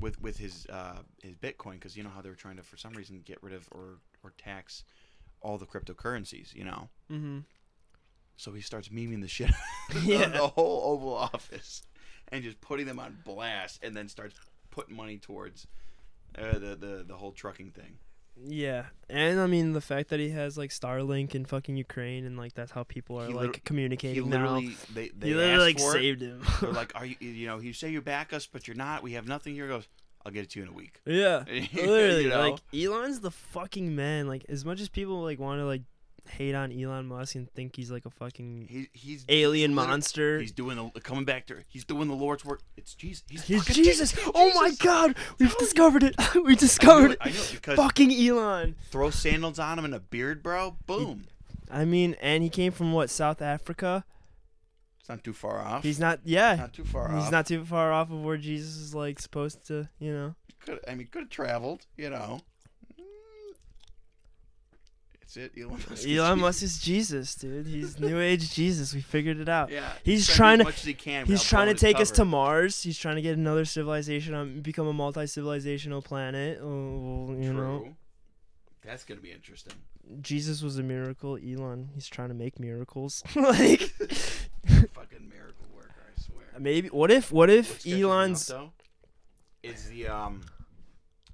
with with his uh, his Bitcoin because you know how they were trying to for some reason get rid of or or tax all the cryptocurrencies. You know, hmm so he starts memeing the shit out Yeah. the whole Oval Office and just putting them on blast, and then starts putting money towards uh, the the the whole trucking thing. Yeah. And I mean the fact that he has like Starlink in fucking Ukraine and like that's how people are like liter- He communicating now. literally they they He literally like saved him. They're like, are you you know you say you back us, but you're not. We have nothing here. He Goes, I'll get it to you in a week. yeah. You Literally, know? like Elon's the fucking man. Like as much as people like want to like hate on Elon Musk and think he's like a fucking He, he's alien monster. He's doing the coming back to. He's doing the Lord's work. It's Jesus. He's, He's fucking Jesus. Oh my God, we've discovered it. we I knew discovered it, it. I knew it Fucking Elon. throw sandals on him and a beard, bro. Boom. I mean, and he came from what South Africa. It's not too far off. He's not. Yeah, not too far he's off. not too far off of where Jesus is like supposed to. You know. Could I mean could have traveled, you know. It's it, Elon Musk. is Elon Jesus. Musk is Jesus, dude. He's New Age Jesus. We figured it out. Yeah, He's trying, to as much as he. He's trying to take us to Mars. He's trying to get another civilization on, become a multi-civilizational planet. Oh, you know, True. That's gonna be interesting. Jesus was a miracle. Elon, he's trying to make miracles. like, Fucking miracle worker, I swear. maybe. What if? What if What sketches me Elon's? though, is the um,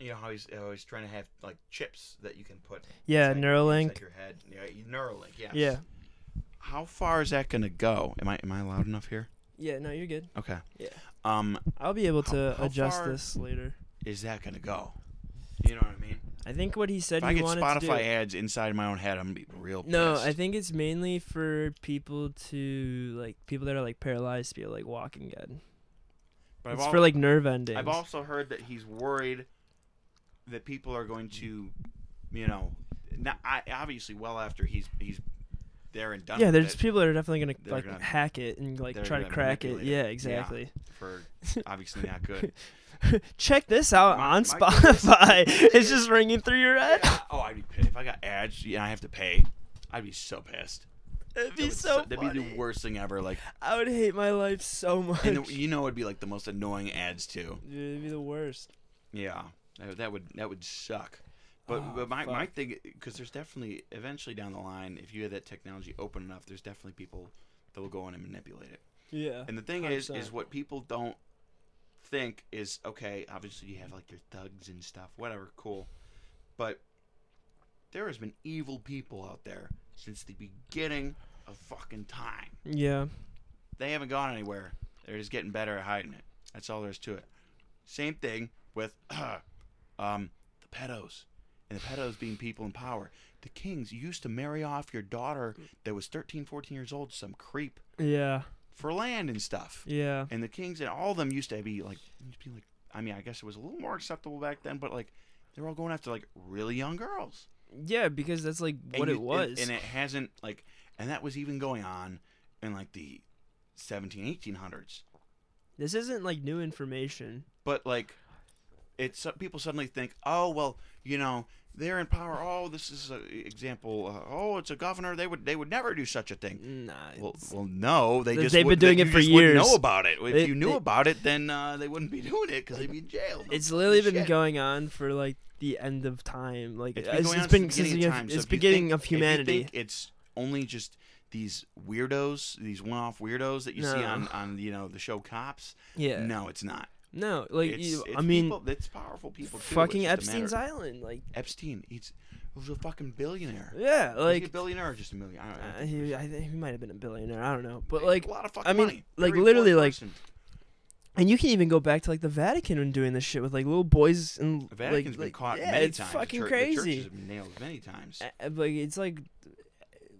you know how he's always trying to have like chips that you can put. Yeah, inside- Neuralink. inside your head. Yeah, Neuralink. Yes. Yeah. How far is that gonna go? Am I am I loud enough here? Yeah. No, you're good. Okay. Yeah. Um, I'll be able to How- how adjust far- this later. is that gonna go? You know what I mean? I think what he said If he I get wanted Spotify to do. ads inside my own head, I'm gonna be real. No, pissed. I think it's mainly for people to like people that are like paralyzed to be able like walking again. But I've It's al- for like nerve endings. I've also heard that he's worried that people are going to, you know, not I, obviously well after he's he's there and done. yeah, there's it people that are definitely gonna like gonna- hack it and like try to crack it. it. Yeah, Yeah. exactly. for obviously not good. Check this out My- on my. Spotify. it's just ringing through your head. Yeah. Oh, I'd be pissed if I got ads. Yeah, I have to pay. I'd be so pissed. It'd be would so That'd funny. be the worst thing ever. Like, I would hate my life so much. and the, you know, it'd be like the most annoying ads too. It'd be the worst. Yeah, that, that would that would suck. But Oh, but my, my thing because there's definitely eventually down the line if you have that technology open enough, there's definitely people that will go in and manipulate it. Yeah. And the thing is, 100%. is what people don't think is okay. Obviously, you have like your thugs and stuff, whatever, cool. But there has been evil people out there since the beginning of fucking time. Yeah. They haven't gone anywhere. They're just getting better at hiding it. That's all there is to it. Same thing with uh, um, the pedos. And the pedos being people in power. The kings used to marry off your daughter that was 13, 14 years old some creep Yeah. for land and stuff. Yeah. And the kings and all of them used to be like, used to be like. I mean, I guess it was a little more acceptable back then, but like, they were all going after like really young girls. Yeah, because that's like And what you- it and- was. and, it hasn't like, and that was even going on in like the 17, 1800s. This isn't like new information. But like, it's uh, people suddenly think, oh well, you know, they're in power. Oh, this is an example. Uh, oh, it's a governor. They would they would never do such a thing. Nah. Well, well, no, they just they've been doing it for years. Know about it. If They- you knew they- about it, then uh, they wouldn't be doing it because they'd be in jail. No it's literally been going on for like the end of time. Like It's been, it's, been since since the the beginning of of- time. It's if you beginning think- of humanity. it's only just these weirdos, these one-off weirdos that you see on on you know the show Cops. yeah. No, it's not. No, like it's, you, it's I mean, people, it's powerful people. Too. fucking Epstein's Island. Like Epstein, he's he was a fucking billionaire. yeah, he a billionaire or just a million? I don't know. uh, he, I think he might have been a billionaire. I don't know, but like, a lot of fucking I mean, money. like, Very literally, like, person. and you can even go back to like the Vatican when doing this shit with like little boys and the Vatican's like, been like, caught yeah, many it's times. fucking the church, The church crazy. has been nailed many times. Uh, like it's like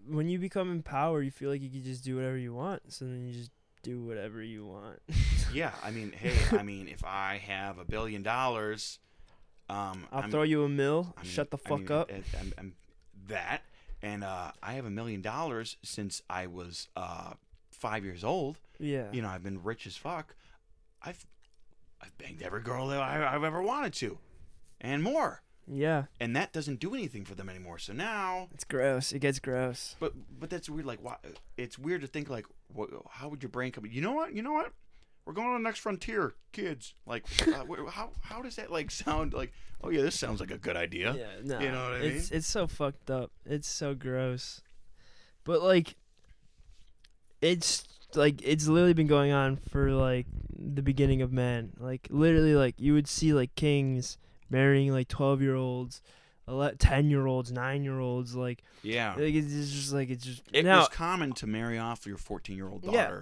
when you become in power, you feel like you can just do whatever you want. So then you just do whatever you want. Yeah, I mean, hey, I mean, if I have a billion dollars, um, I'll I'm, throw you a mill. I mean, shut the I fuck mean, up. I'm, I'm that, and uh, I have a million dollars since I was uh, five years old. yeah. You know, I've been rich as fuck. I've I've banged every girl that I, I've ever wanted to, and more. Yeah. And that doesn't do anything for them anymore. So now, It's gross. It gets gross. but but that's weird. Like, why? It's weird to think like, what, how would your brain come? You know what? You know what? We're going on the next frontier, kids. Like, uh, how how does that like sound? Like, oh yeah, this sounds like a good idea. Yeah, no. You know what I it's it's so fucked up. It's so gross. But like it's like it's literally been going on for like the beginning of man. Like literally like you would see like kings marrying like 12-year-olds, 10-year-olds, 9-year-olds like, Yeah. like it's just like it's just It now was common to marry off your 14 year old Yeah.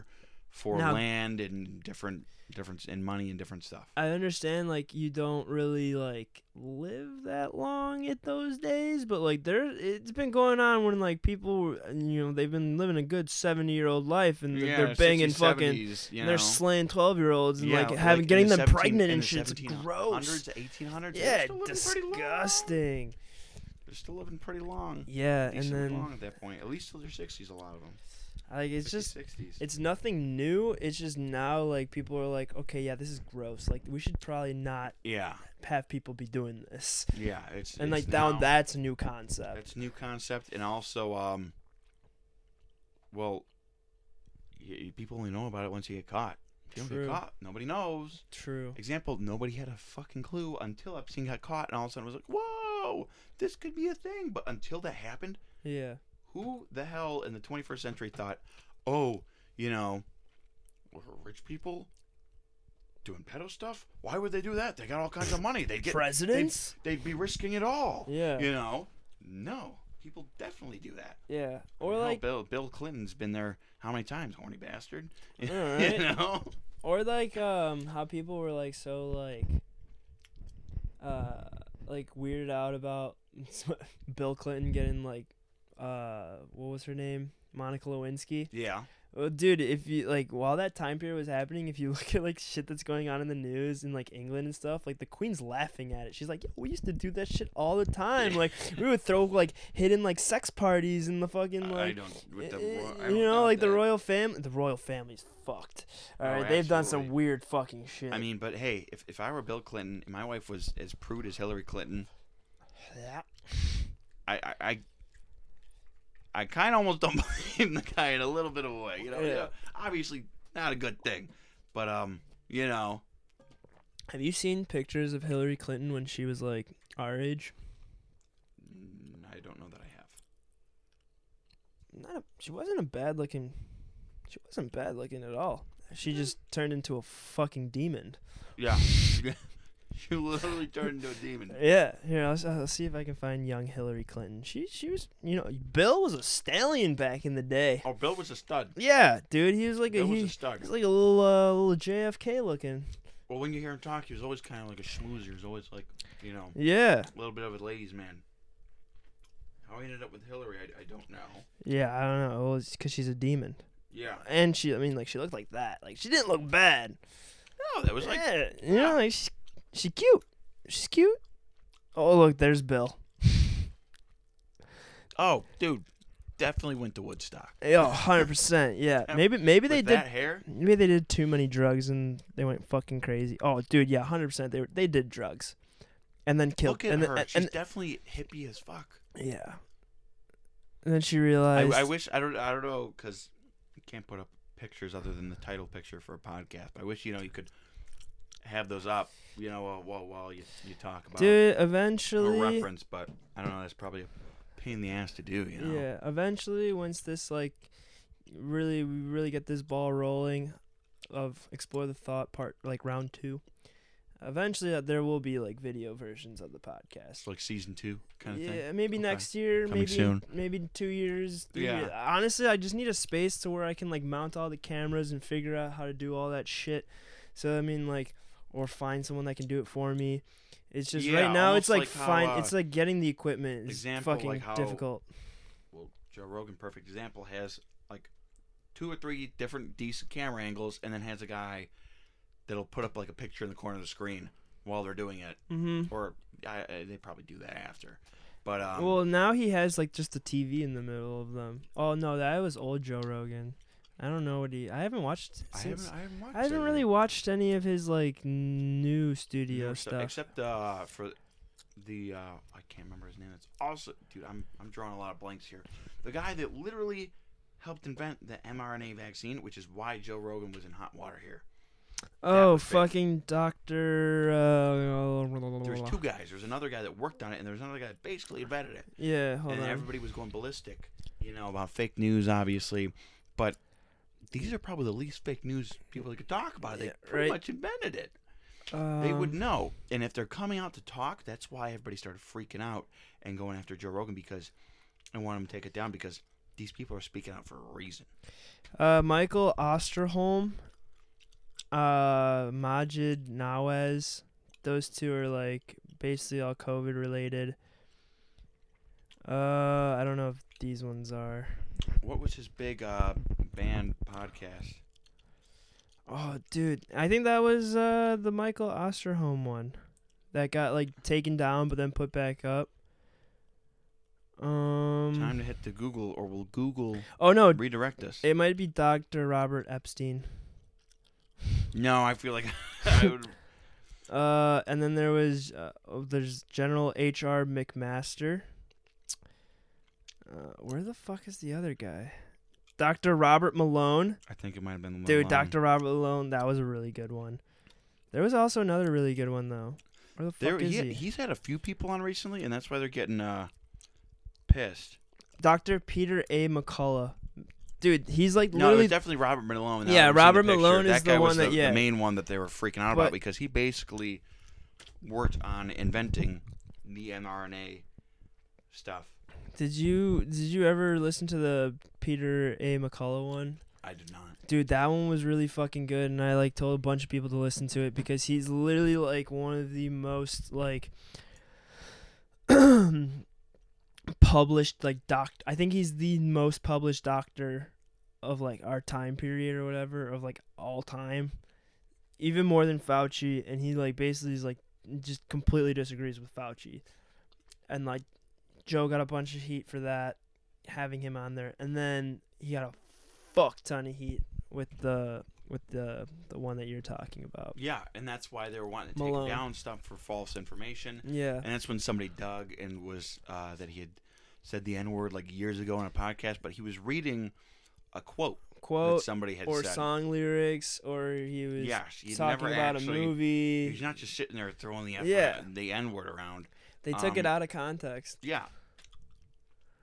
For Now- land and different difference in money and different stuff. I understand like you don't really like live that long at those days, but like there it's been going on when like people you know they've been living a good seventy year old life and they're banging 60s, fucking 70s, you and they're slaying twelve year olds and Yeah, like like having in getting the them 17 pregnant and shit. It's gross. 1800s. Yeah, still living pretty long. disgusting. They're still living pretty long. Yeah, and then long at that point, at least till their 60s. A lot of them. Like it's just 60s. it's nothing new. It's just now like people are like, okay, yeah, this is gross. Like we should probably not yeah, have people be doing this. yeah. It's And it's like down now- that's a new concept. That's a new concept, and also, um, well, y- people only know about it once you get caught. If you don't True. get caught, nobody knows. True. Example: Nobody had a fucking clue until Epstein got caught, and all of a sudden it was like, "Whoa, this could be a thing." But until that happened, Yeah. Who the hell in the 21st century thought, "Oh, you know, were rich people doing pedo stuff? Why would they do that? They got all kinds of money. They get Presidents? They'd, they'd be risking it all. Yeah. You know, no, people definitely do that. Yeah. Or Hell, like Bill Bill Clinton's been there how many times, horny bastard? you know, or like um how people were like so like uh like weirded out about Bill Clinton getting like uh what was her name? Monica Lewinsky. yeah, Well, dude, if you like while that time period was happening, if you look at like shit that's going on in the news in like England and stuff, like the Queen's laughing at it. She's like, Yo, "We used to do that shit all the time. Like we would throw like hidden like sex parties in the fucking I like." don't. With the, Uh, ro- I you know, like the that. royal family. The royal family's fucked. All right, Oh, they've done some weird fucking shit. I mean, but hey, if, if I were Bill Clinton and my wife was as prude as Hillary Clinton, yeah. I I I, I kind of almost don't blame the guy in a little bit of a way. You know, Yeah. yeah, obviously not a good thing, but um, you know, Have you seen pictures of Hillary Clinton when she was like our age? mm, I don't know that I have. Not a, she wasn't a bad looking. She wasn't bad looking at all. She just turned into a fucking demon. Yeah, she literally turned into a demon. Yeah, here I'll, I'll see if I can find young Hillary Clinton. She she was you know Bill was a stallion back in the day. Oh, Bill was a stud. Yeah, dude, he was like a he, was a stud. he's like a little uh, little JFK looking. Well, when you hear him talk, he was always kind of like a schmoozer. He was always like, you know, Yeah, a little bit of a ladies' man. How he ended up with Hillary, I, I don't know. yeah, I don't know. Well, it's because she's a demon, Yeah. and she I mean like she looked like that. Like she didn't look bad. No, that was like, yeah, you know, like she, she cute. She's cute. Oh look, there's Bill. oh, dude, definitely went to Woodstock. Yeah, hundred percent. Yeah, maybe maybe they did. hair. Maybe they did too many drugs and they went fucking crazy. Oh, dude, yeah, hundred percent. They were, they did drugs, and then killed. Look at and her. Then, She's and, definitely hippie as fuck. yeah. And then she I, realized. I wish I don't I don't know because you can't put up pictures other than the title picture for a podcast. I wish you know you could have those up. You know while while, while you you talk about Dude, a eventually. reference, but I don't know. That's probably a pain in the ass to do. You know. Yeah, eventually, once this like really we really get this ball rolling, of explore the thought part like round two. Eventually, uh, there will be like video versions of the podcast. Like season two kind of yeah, thing. maybe Okay. next year, Coming maybe soon. maybe two years. Yeah. years. Honestly, I just need a space to where I can like mount all the cameras and figure out how to do all that shit. So I mean, like, or find someone that can do it for me. It's just Yeah, right now. It's like, like find. uh, it's like getting the equipment is example, fucking like how- difficult. Well, Joe Rogan, perfect example, has like two or three different decent camera angles, and then has a guy that'll put up like a picture in the corner of the screen while they're doing it, Mm-hmm. or I, I, they probably do that after. But um, well, now he has like just a TV in the middle of them. Oh no, that was old Joe Rogan. I don't know what he. I haven't watched. I haven't, I haven't watched. I haven't really watched any of his like new studio Never stu- stuff. except uh, for the uh, I can't remember his name. It's also, dude, I'm I'm drawing a lot of blanks here. The guy that literally helped invent the mRNA vaccine, which is why Joe Rogan was in hot water here. oh, fucking Doctor. Uh, There's two guys. There's another guy that worked on it, and there's another guy that basically invented it. Yeah, hold and on. everybody was going ballistic, you know, about fake news, obviously. But these are probably the least fake news people that could talk about it. They Yeah, pretty right. much invented it. they would Um, know. And if they're coming out to talk, that's why everybody started freaking out and going after Joe Rogan because I want him to take it down because these people are speaking out for a reason. Uh, Michael Osterholm, uh, Maajid Nawaz, those two are like basically all COVID related. Uh, I don't know if these ones are. What was his big uh, band podcast? Oh, dude, I think that was uh the Michael Osterholm one, that got like taken down but then put back up. Um. Time to hit the Google, or will Google oh no, redirect us? it might be Doctor Robert Epstein. no, I feel like I would. Uh, and then there was uh, oh, there's General H.R. McMaster. Uh, where the fuck is the other guy? Dr. Robert Malone. I think it might have been the Dude, Dr. Robert Malone, that was a really good one. There was also another really good one though. Where the fuck There, is he, he? he's had a few people on recently, and that's why they're getting uh, pissed. Dr. Peter A. McCullough. Dude, he's like No, it literally was definitely Robert Malone. now Yeah, that I've seen the Robert. Malone is that the one that- the, yeah. the main one that they were freaking out But- about because he basically worked on inventing the mRNA stuff. Did you did you ever listen to the Peter A. McCullough one? I did not. Dude, that one was really fucking good, and I like told a bunch of people to listen to it because he's literally like one of the most like published like doc. I think he's the most published doctor of like our time period or whatever of like all time, even more than Fauci. And he like basically is like just completely disagrees with Fauci, and like Joe got a bunch of heat for that, having him on there, and then he got a fuck ton of heat with the with the the one that you're talking about. Yeah, and that's why they were wanting to take down stuff for false information. Yeah. And that's when somebody dug and was uh, that he had said the N word like years ago on a podcast, but he was reading a quote quote that somebody had or said. song lyrics or he was Yeah, talking about actually. a movie. He's not just sitting there throwing the F Yeah. the N word around. They took it um, out of context. Yeah.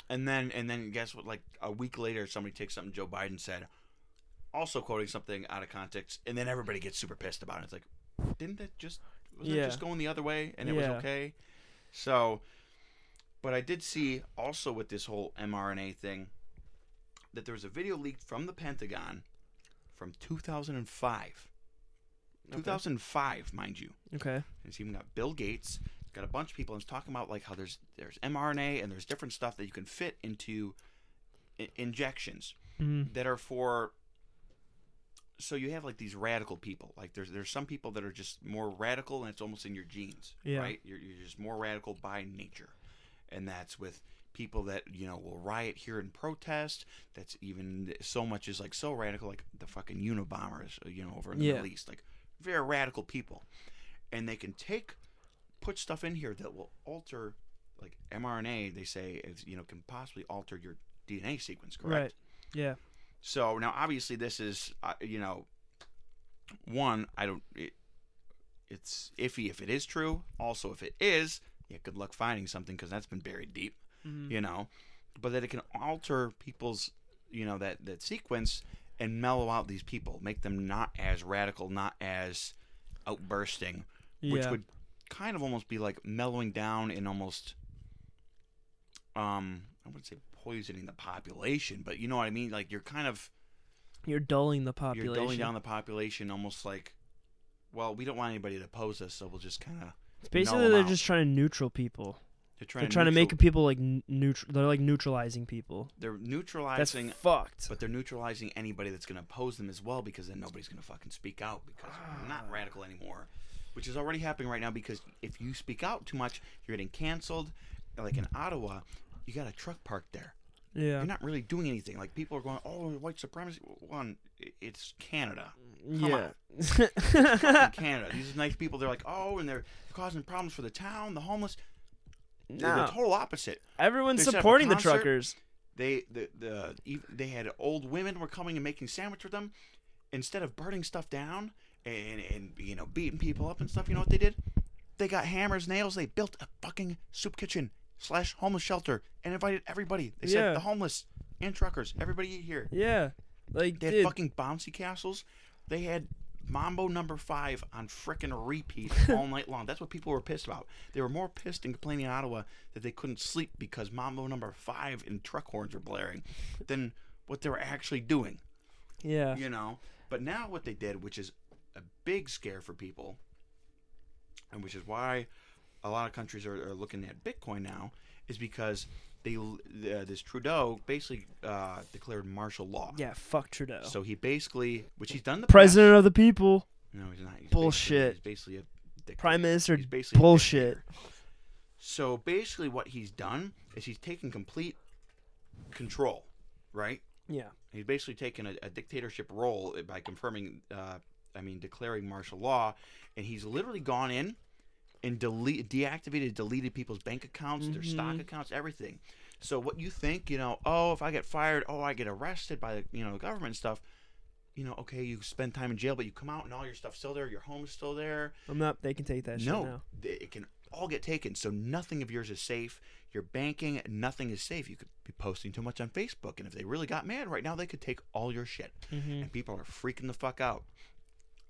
And then and then guess what? Like a week later, somebody takes something Joe Biden said, also quoting something out of context, and then everybody gets super pissed about it. It's like, didn't that just was Yeah. it just going the other way and it was okay? So, but I did see also with this whole mRNA thing that there was a video leaked from the Pentagon from 2005. Okay. 2005, mind you. Okay. It's even got Bill Gates, got a bunch of people, and it's talking about like how there's there's mRNA and there's different stuff that you can fit into I- injections Mm-hmm. that are for. So you have like these radical people. Like there's there's some people that are just more radical, and it's almost in your genes, Yeah. right? You're you're just more radical by nature, and that's with people that you know will riot here and protest. That's even so much is like so radical, like the fucking Unabombers, uh, you know, over in the Yeah. Middle East, like very radical people, and they can take put stuff in here that will alter, like mRNA. They say is you know can possibly alter your DNA sequence, correct? Right. Yeah. So now, obviously, this is uh, you know, one I don't. It, it's iffy if it is true. Also, if it is, yeah, good luck finding something because that's been buried deep. Mhm. You know, but that it can alter people's you know that that sequence and mellow out these people, make them not as radical, not as outbursting, which Yeah. would kind of almost be like mellowing down and almost um I wouldn't say poisoning the population, but you know what I mean? Like you're kind of You're dulling the population. you're dulling down the population almost like well, we don't want anybody to oppose us, so we'll just kind of It's basically, they're out. just trying to neutral people. they're trying They're to trying to make people like neutral. They're like neutralizing people. they're neutralizing. That's fucked. but they're neutralizing anybody that's going to oppose them as well because then nobody's going to fucking speak out because we're not radical anymore, which is already happening right now because if you speak out too much, you're getting canceled. Like in Ottawa, you got a truck parked there. Yeah. You're not really doing anything. Like people are going, "Oh, white supremacy." One, it's Canada. yeah. Fucking Canada. These nice people. They're like, "Oh," and they're causing problems for the town, the homeless. They're no. the total opposite. Everyone's They set up a supporting the truckers. They the the they had old women were coming and making sandwich with them. Instead of burning stuff down and and you know beating people up and stuff, you know what they did? They got hammers, nails. They built a fucking soup kitchen slash homeless shelter and invited everybody. They said Yeah. the homeless and truckers, everybody eat here. Yeah. Like, They had dude, fucking bouncy castles. They had Mambo number five on frickin' repeat all night long. That's what people were pissed about. They were more pissed and complaining in Ottawa that they couldn't sleep because Mambo number five and truck horns were blaring than what they were actually doing, yeah. you know? But now what they did, which is a big scare for people, and which is why a lot of countries are, are looking at Bitcoin now, is because they uh, this Trudeau basically uh, declared martial law. Yeah. Fuck Trudeau. So he basically, which he's done the past- President of the people. No, he's not. He's Bullshit. Basically, he's basically a dictator. Prime Minister. He's basically Bullshit. So basically, what he's done is he's taken complete control, right? Yeah. He's basically taken a, a dictatorship role by confirming, uh, I mean, declaring martial law, and he's literally gone in and delete, deactivated, deleted people's bank accounts, their stock Mhm. accounts, everything. So what you think, you know, oh, if I get fired, oh, I get arrested by the, you know, government and stuff. You know, okay, you spend time in jail, but you come out and all your stuff's still there, your home's still there. I'm not. They can take that shit No, it can all get taken. So nothing of yours is safe. Your banking, nothing is safe. You could be posting too much on Facebook, and if they really got mad right now, they could take all your shit. Mm-hmm. And people are freaking the fuck out.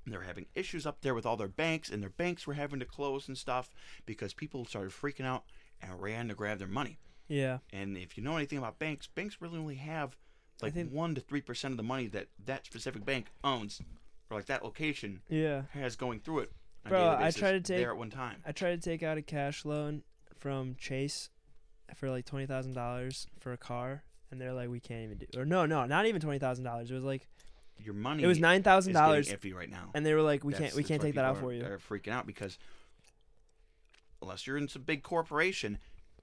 They're having issues up there with all their banks, and their banks were having to close and stuff because people started freaking out and ran to grab their money. Yeah. And if you know anything about banks, banks really only have like think- one to three percent of the money that that specific bank owns, or like that location Yeah. has going through it. Bro, I try to take- there at one time. I tried to take out a cash loan from Chase for like twenty thousand dollars for a car, and they're like, "We can't even do." Or no, no, not even twenty thousand dollars. It was like Your money it was nine thousand dollars. iffy right now. and they were like, "We That's- can't, we can't take that out for you." Are freaking out because unless you're in some big corporation,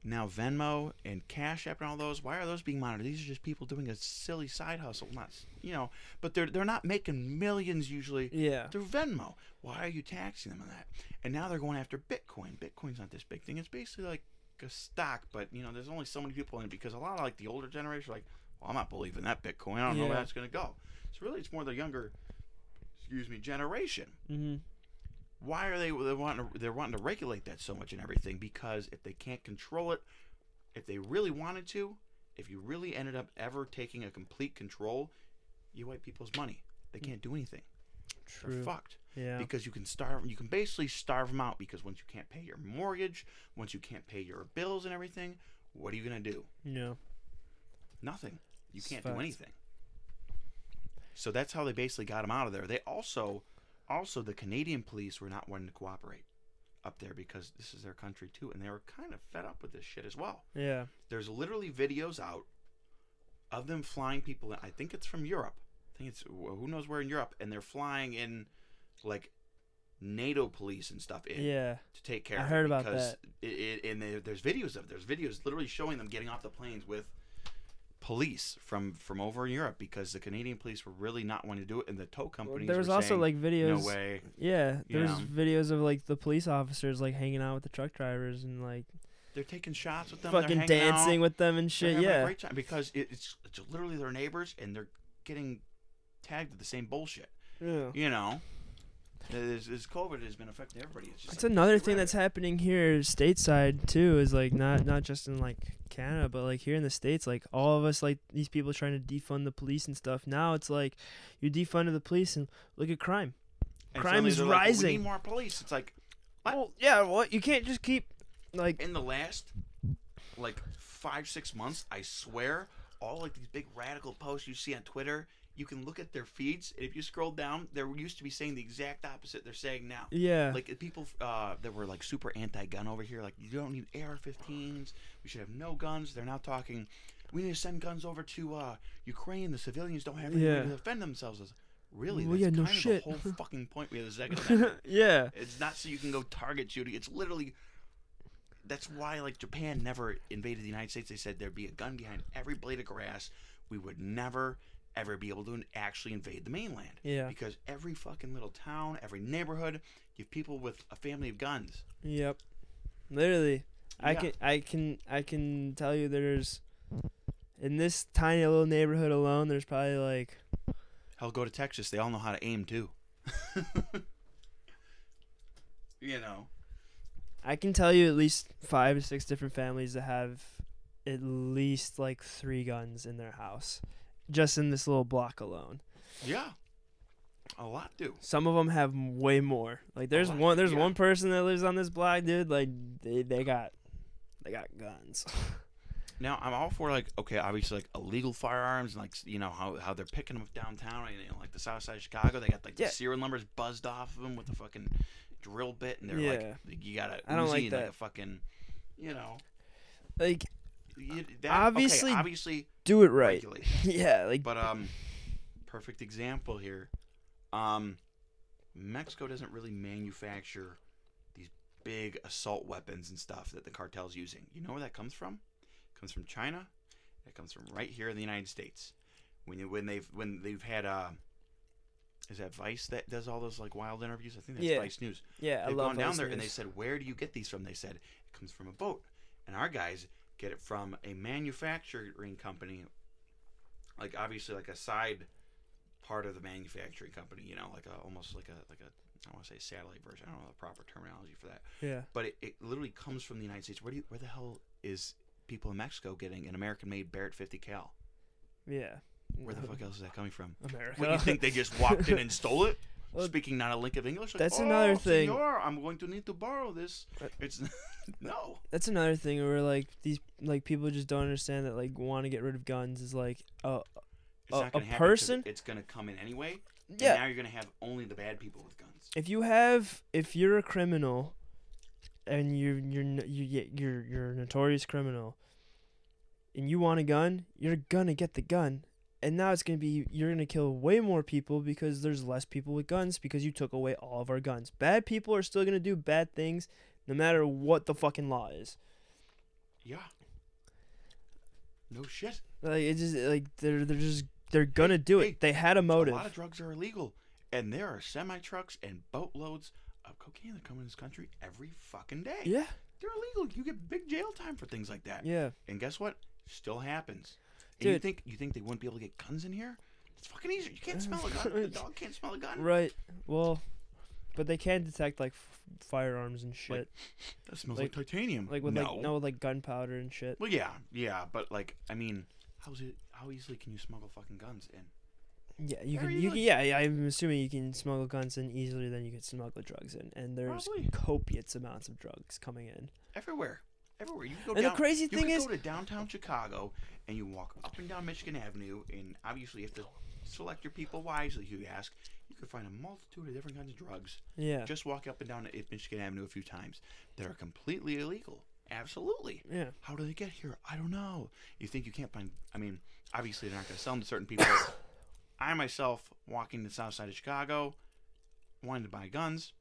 now Venmo and Cash App and all those, why are those being monitored? These are just people doing a silly side hustle, not you know, but they're they're not making millions usually Yeah. through Venmo. Why are you taxing them on that? And now they're going after Bitcoin. Bitcoin's not this big thing. It's basically like a stock, but you know, there's only so many people in it because a lot of like the older generation are like, well, I'm not believing that Bitcoin. I don't know where Yeah. that's gonna go. So really, it's more the younger, excuse me, generation Mm-hmm. why are they they wanting to, they're wanting to regulate that so much and everything because if they can't control it if they really wanted to if you really ended up ever taking a complete control you wipe people's money they can't do anything True. they're fucked Yeah. because you can starve you can basically starve them out because once you can't pay your mortgage once you can't pay your bills and everything what are you going to do Yeah. Nothing. You It's can't do anything. So that's how they basically got him out of there. They also, also the Canadian police were not wanting to cooperate up there because this is their country too, and they were kind of fed up with this shit as well. Yeah. There's literally videos out of them flying people. In, I think it's from Europe. I think it's who knows where in Europe, and they're flying in like NATO police and stuff in Yeah. to take care I of heard it about because that. It, it, and there, there's videos of it. There's videos literally showing them getting off the planes with police from from over in Europe because the Canadian police were really not wanting to do it, and the tow companies. There was were also saying, like videos. no way. Yeah, there's videos of like the police officers like hanging out with the truck drivers and like They're taking shots with them. fucking dancing out, with them and shit. Yeah. great time because it, it's it's literally their neighbors, and they're getting tagged with the same bullshit. Yeah. You know, this, this COVID has been affecting everybody. It's just It's like, another thing that's happening here stateside too is like not not just in like Canada but like here in the states like all of us like these people trying to defund the police and stuff now it's like you defunded the police and look at crime And crime is they're like, we rising." need more police. It's like What? well yeah well you can't just keep like in the last like five six months i swear all like these big radical posts you see on twitter you can look at their feeds and if you scroll down they used to be saying the exact opposite they're saying now yeah like people uh, that were like super anti-gun over here like you don't need ar-15s we should have no guns they're now talking we need to send guns over to uh, ukraine the civilians don't have any way Yeah. to defend themselves I was, really Well, that's yeah, no kind shit. of the whole fucking point we have a second yeah it's not so you can go target shooting. It's literally. That's why, like Japan never invaded the United States. They said there'd be a gun behind every blade of grass. We would never, ever be able to actually invade the mainland yeah because every fucking little town, every neighborhood, you have people with a family of guns. yep literally I can I can I can tell you there's in this tiny little neighborhood alone there's probably like Hell, go to Texas. They all know how to aim too. you know. I can tell you at least five or six different families that have at least like three guns in their house, just in this little block alone. Yeah. A lot do. Some of them have way more. Like there's lot, one, there's yeah. one person that lives on this block, dude. Like they, they got, they got guns. Now I'm all for like okay, obviously like illegal firearms and like you know how, how they're picking them up downtown and you know, like the south side of Chicago, they got like Yeah. the serial numbers buzzed off of them with a fucking drill bit, and they're Yeah. like you gotta, I don't like and like that. a fucking, you know, like you, that, Obviously- okay, obviously do it right. yeah, like But um, perfect example here. Um, Mexico doesn't really manufacture these big assault weapons and stuff that the cartel's using. You know where that comes from? It comes from China. It comes from right here in the United States. When you, when they've when they've had uh, is that Vice that does all those like wild interviews? I think that's Yeah. Vice News. yeah, I They've love gone down Vice there and they said, "Where do you get these from?" They said, "It comes from a boat." And our guys get it from a manufacturing company, like obviously like a side part of the manufacturing company. You know, like a almost like a like a I want to say satellite version. I don't know the proper terminology for that, yeah, but it, it literally comes from the United States. Where do you, where the hell is people in Mexico getting an American-made Barrett 50 cal? yeah. Where the fuck else is that coming from? America. What, you think they just walked in and stole it? Well, Speaking not a lick of English. Like, that's "Oh, another thing." Senor, I'm going to need to borrow this. Uh, It's no. That's another thing where like these like people just don't understand that like want to get rid of guns is like uh It's A- not gonna a person- It's gonna come in anyway. And yeah. now you're gonna have only the bad people with guns. if you have if you're a criminal and you're you're you get you're you're a notorious criminal and you want a gun you're gonna get the gun and now it's gonna be you're gonna kill way more people because there's less people with guns because you took away all of our guns bad people are still gonna do bad things no matter what the fucking law is Yeah. No shit. like it's just like they're they're just they're gonna do it hey, they had a motive A lot of drugs are illegal, and there are semi trucks and boatloads of cocaine that come in this country every fucking day. yeah They're illegal. You get big jail time for things like that. yeah And guess what? Still happens. And you think you think they wouldn't be able to get guns in here? It's fucking easy. You can't smell a gun. The dog can't smell a gun. right well but they can detect like f- firearms and shit That smells Like- like, titanium. Like with no. like no like gunpowder and shit. Well, yeah, yeah, but like, I mean, how's it? How easily can you smuggle fucking guns in? Yeah, you Very can. You can yeah, yeah, I'm assuming you can smuggle guns in easier than you can smuggle drugs in, and there's Probably. copious amounts of drugs coming in. Everywhere, everywhere. You can go And the down. crazy you thing can is, go to downtown Chicago and you walk up and down Michigan Avenue, and obviously you have to select your people wisely. Who you ask, you can find a multitude of different kinds of drugs. yeah, Just walk up and down at Michigan Avenue a few times. That are completely illegal. Absolutely. yeah, How do they get here? I don't know. You think you can't find? I mean, obviously they're not going to sell them to certain people. I myself, walking the south side of Chicago, wanted to buy guns.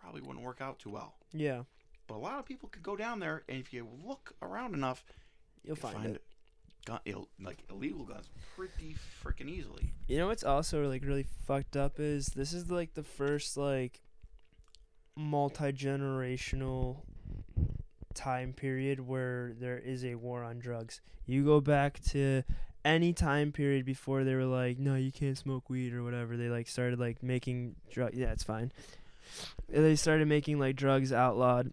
probably wouldn't work out too well. Yeah, But a lot of people could go down there, and if you look around enough, you'll you find, it. Gun, Ill, like illegal guns pretty freaking easily. You know what's also like really fucked up is this is like the first like multi generational time period where there is a war on drugs. You go back to any time period before they were like, no, you can't smoke weed or whatever. They like started like making drug. Yeah, it's fine. They started making like drugs outlawed.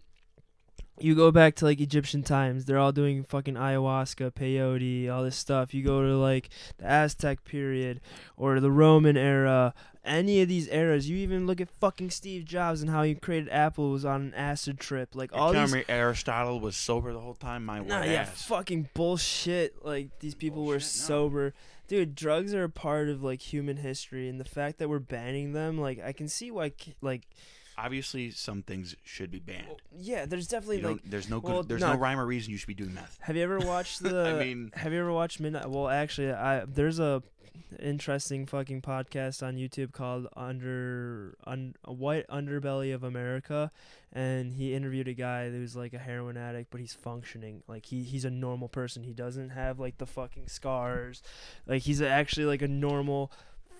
You go back to like Egyptian times, they're all doing fucking ayahuasca, peyote, all this stuff. You go to like the Aztec period or the Roman era, any of these eras. You even look at fucking Steve Jobs and how he created Apple was on an acid trip. Like all these Aristotle was sober the whole time. My Nah, yeah, ass. fucking bullshit. Like these people were Bullshit, no. sober. Dude, drugs are a part of like human history and the fact that we're banning them, like I can see why like Obviously, some things should be banned. yeah, there's definitely like there's no good, well, there's no. no rhyme or reason you should be doing meth. have you ever watched the I mean, Have you ever watched Midnight? Well, actually, I there's a interesting fucking podcast on YouTube called Under un, a White Underbelly of America, and he interviewed a guy who's like a heroin addict, but he's functioning like he he's a normal person. He doesn't have like the fucking scars, like he's actually like a normal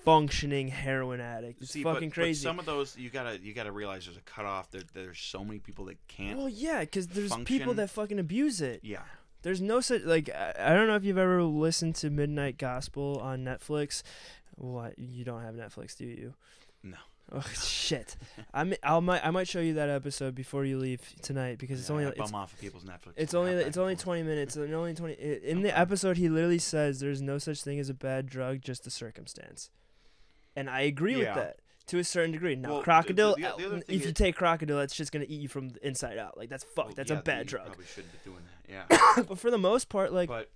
functioning heroin addict. It's see, fucking but, crazy. But some of those you gotta you gotta realize there's a cutoff. There, there's so many people that can't. well, yeah, because there's people that fucking abuse it. yeah, There's no such like I, I don't know if you've ever listened to Midnight Gospel on Netflix. What you don't have Netflix, do you? No. Oh shit! I mi- I'll might I might show you that episode before you leave tonight because it's only I it's, bum off of people's Netflix. it's only it's only 20 minutes and only 20 i- in the episode he literally says there's no such thing as a bad drug just a circumstance and i agree Yeah. with that to a certain degree now Well, crocodile the- the uh, other thing if you take crocodile that's just gonna eat you from the inside out like that's fuck Well, that's yeah, a bad drug Probably shouldn't be doing that. Yeah, but for the most part like but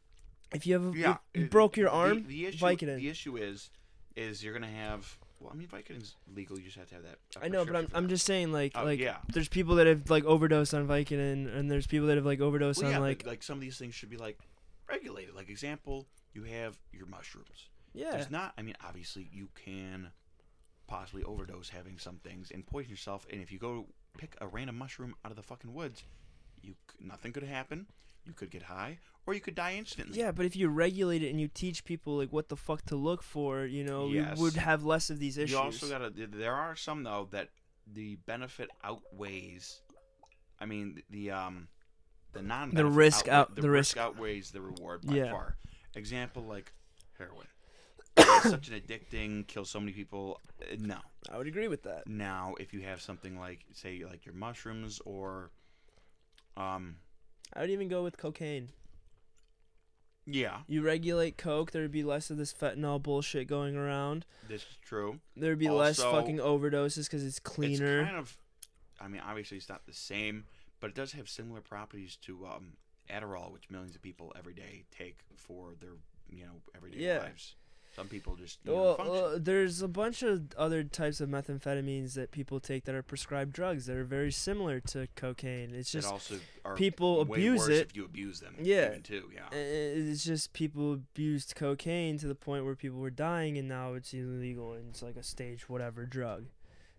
if you have a, yeah, you broke your arm The, issue, Vicodin. the issue is, is you're gonna have. Well, I mean, Vicodin's legal. You just have to have that. I know, but I'm I'm just saying like Oh, like yeah. there's people that have like overdosed on Vicodin and there's people that have like overdosed Well, on like, like like some of these things should be like regulated. Like example, you have your mushrooms. Yeah There's not. I mean, obviously, you can possibly overdose having some things and poison yourself. And if you go pick a random mushroom out of the fucking woods, you nothing could happen. You could get high, or you could die instantly. yeah, but if you regulate it and you teach people like what the fuck to look for, you know, Yes. we would have less of these issues. You also gotta. There are some though that the benefit outweighs. I mean, the um, the non. The risk out- The, the risk, risk- outweighs the reward by Yeah. far. Example like heroin. Such an addicting, kills so many people. Uh, No. I would agree with that. Now, if you have something like, say, like your mushrooms or, um, I would even go with cocaine. yeah, You regulate coke, there'd be less of this fentanyl bullshit going around. this is true. There'd be less Also, fucking overdoses because it's cleaner. It's kind of, I mean, obviously it's not the same, but it does have similar properties to um, Adderall, which millions of people every day take for their, you know, everyday Yeah. lives. Some people just know, well, function. uh, there's a bunch of other types of methamphetamines that people take that are prescribed drugs that are very similar to cocaine. It's just people abuse it. if you abuse them. Yeah. too. Yeah. It's just people abused cocaine to the point where people were dying, and now it's illegal and it's like a stage whatever drug.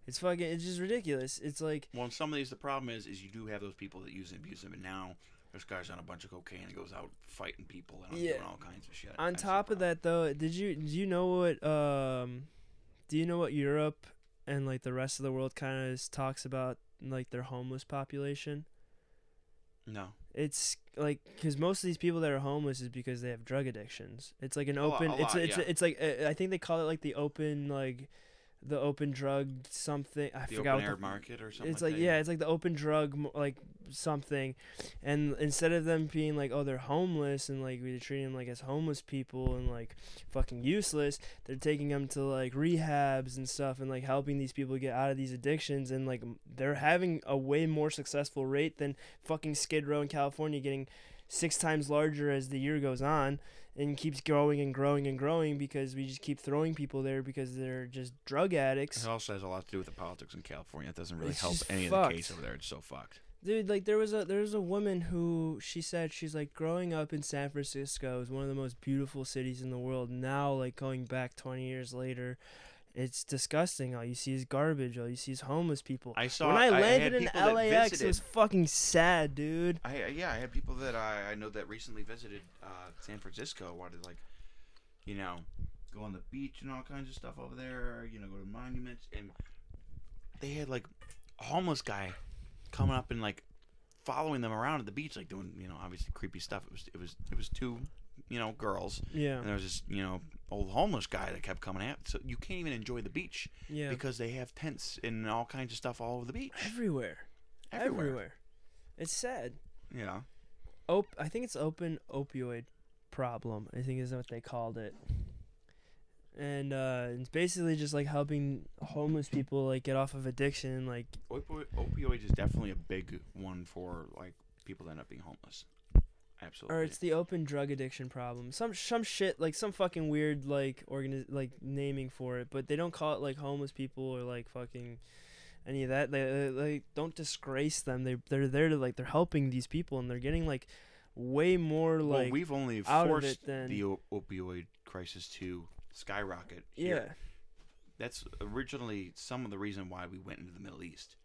It's fucking. It's just ridiculous. It's like Well, in some of these, the problem is, is you do have those people that use and abuse them, and now this guy's on a bunch of cocaine and goes out fighting people and Yeah. doing all kinds of shit. on That's top of that though. Did you do you know what um, do you know what Europe and like the rest of the world kind of talks about like their homeless population? no, It's like because most of these people that are homeless is because they have drug addictions. It's like an A open. a it's lot, it's yeah. it's like uh, I think they call it like the open like the open drug something. I the forgot open what air the, market or something. It's like that. yeah, it's like the open drug like something, and instead of them being like oh they're homeless and like we're treating them like as homeless people and like fucking useless, they're taking them to like rehabs and stuff and like helping these people get out of these addictions and like they're having a way more successful rate than fucking Skid Row in California getting six times larger as the year goes on and keeps growing and growing and growing because we just keep throwing people there because they're just drug addicts. It also has a lot to do with the politics in California. It doesn't really It's help any of the case over there. It's so fucked. Dude, like there was a there was a woman who she said she's like growing up in San Francisco is one of the most beautiful cities in the world. Now, like going back twenty years later, It's disgusting. All you see is garbage. All you see is homeless people. I saw when I landed in people that LAX, it was fucking sad, dude. I yeah, I had people that I, I know that recently visited uh, San Francisco. Wanted like, you know, go on the beach and all kinds of stuff over there. You know, go to monuments, and they had like a homeless guy coming up and like following them around at the beach, like doing you know obviously creepy stuff. It was it was it was two you know girls, Yeah, and there was this you know old homeless guy that kept coming out. So you can't even enjoy the beach yeah. because they have tents and all kinds of stuff all over the beach. everywhere, Everywhere. everywhere. It's sad. You know. Op- I think it's open opioid problem. I think is what they called it. And uh, it's basically just like helping homeless people like get off of addiction. Like Opo- opioids is definitely a big one for like people that end up being homeless. Absolutely. or it's the open drug addiction problem. Some some shit like some fucking weird like organi- like naming for it, but they don't call it like homeless people or like fucking any of that. They they, they don't disgrace them. They they're there to like they're helping these people and they're getting like way more like well, we've only forced than the opioid crisis to skyrocket. yeah. That's originally some of the reason why we went into the Middle East.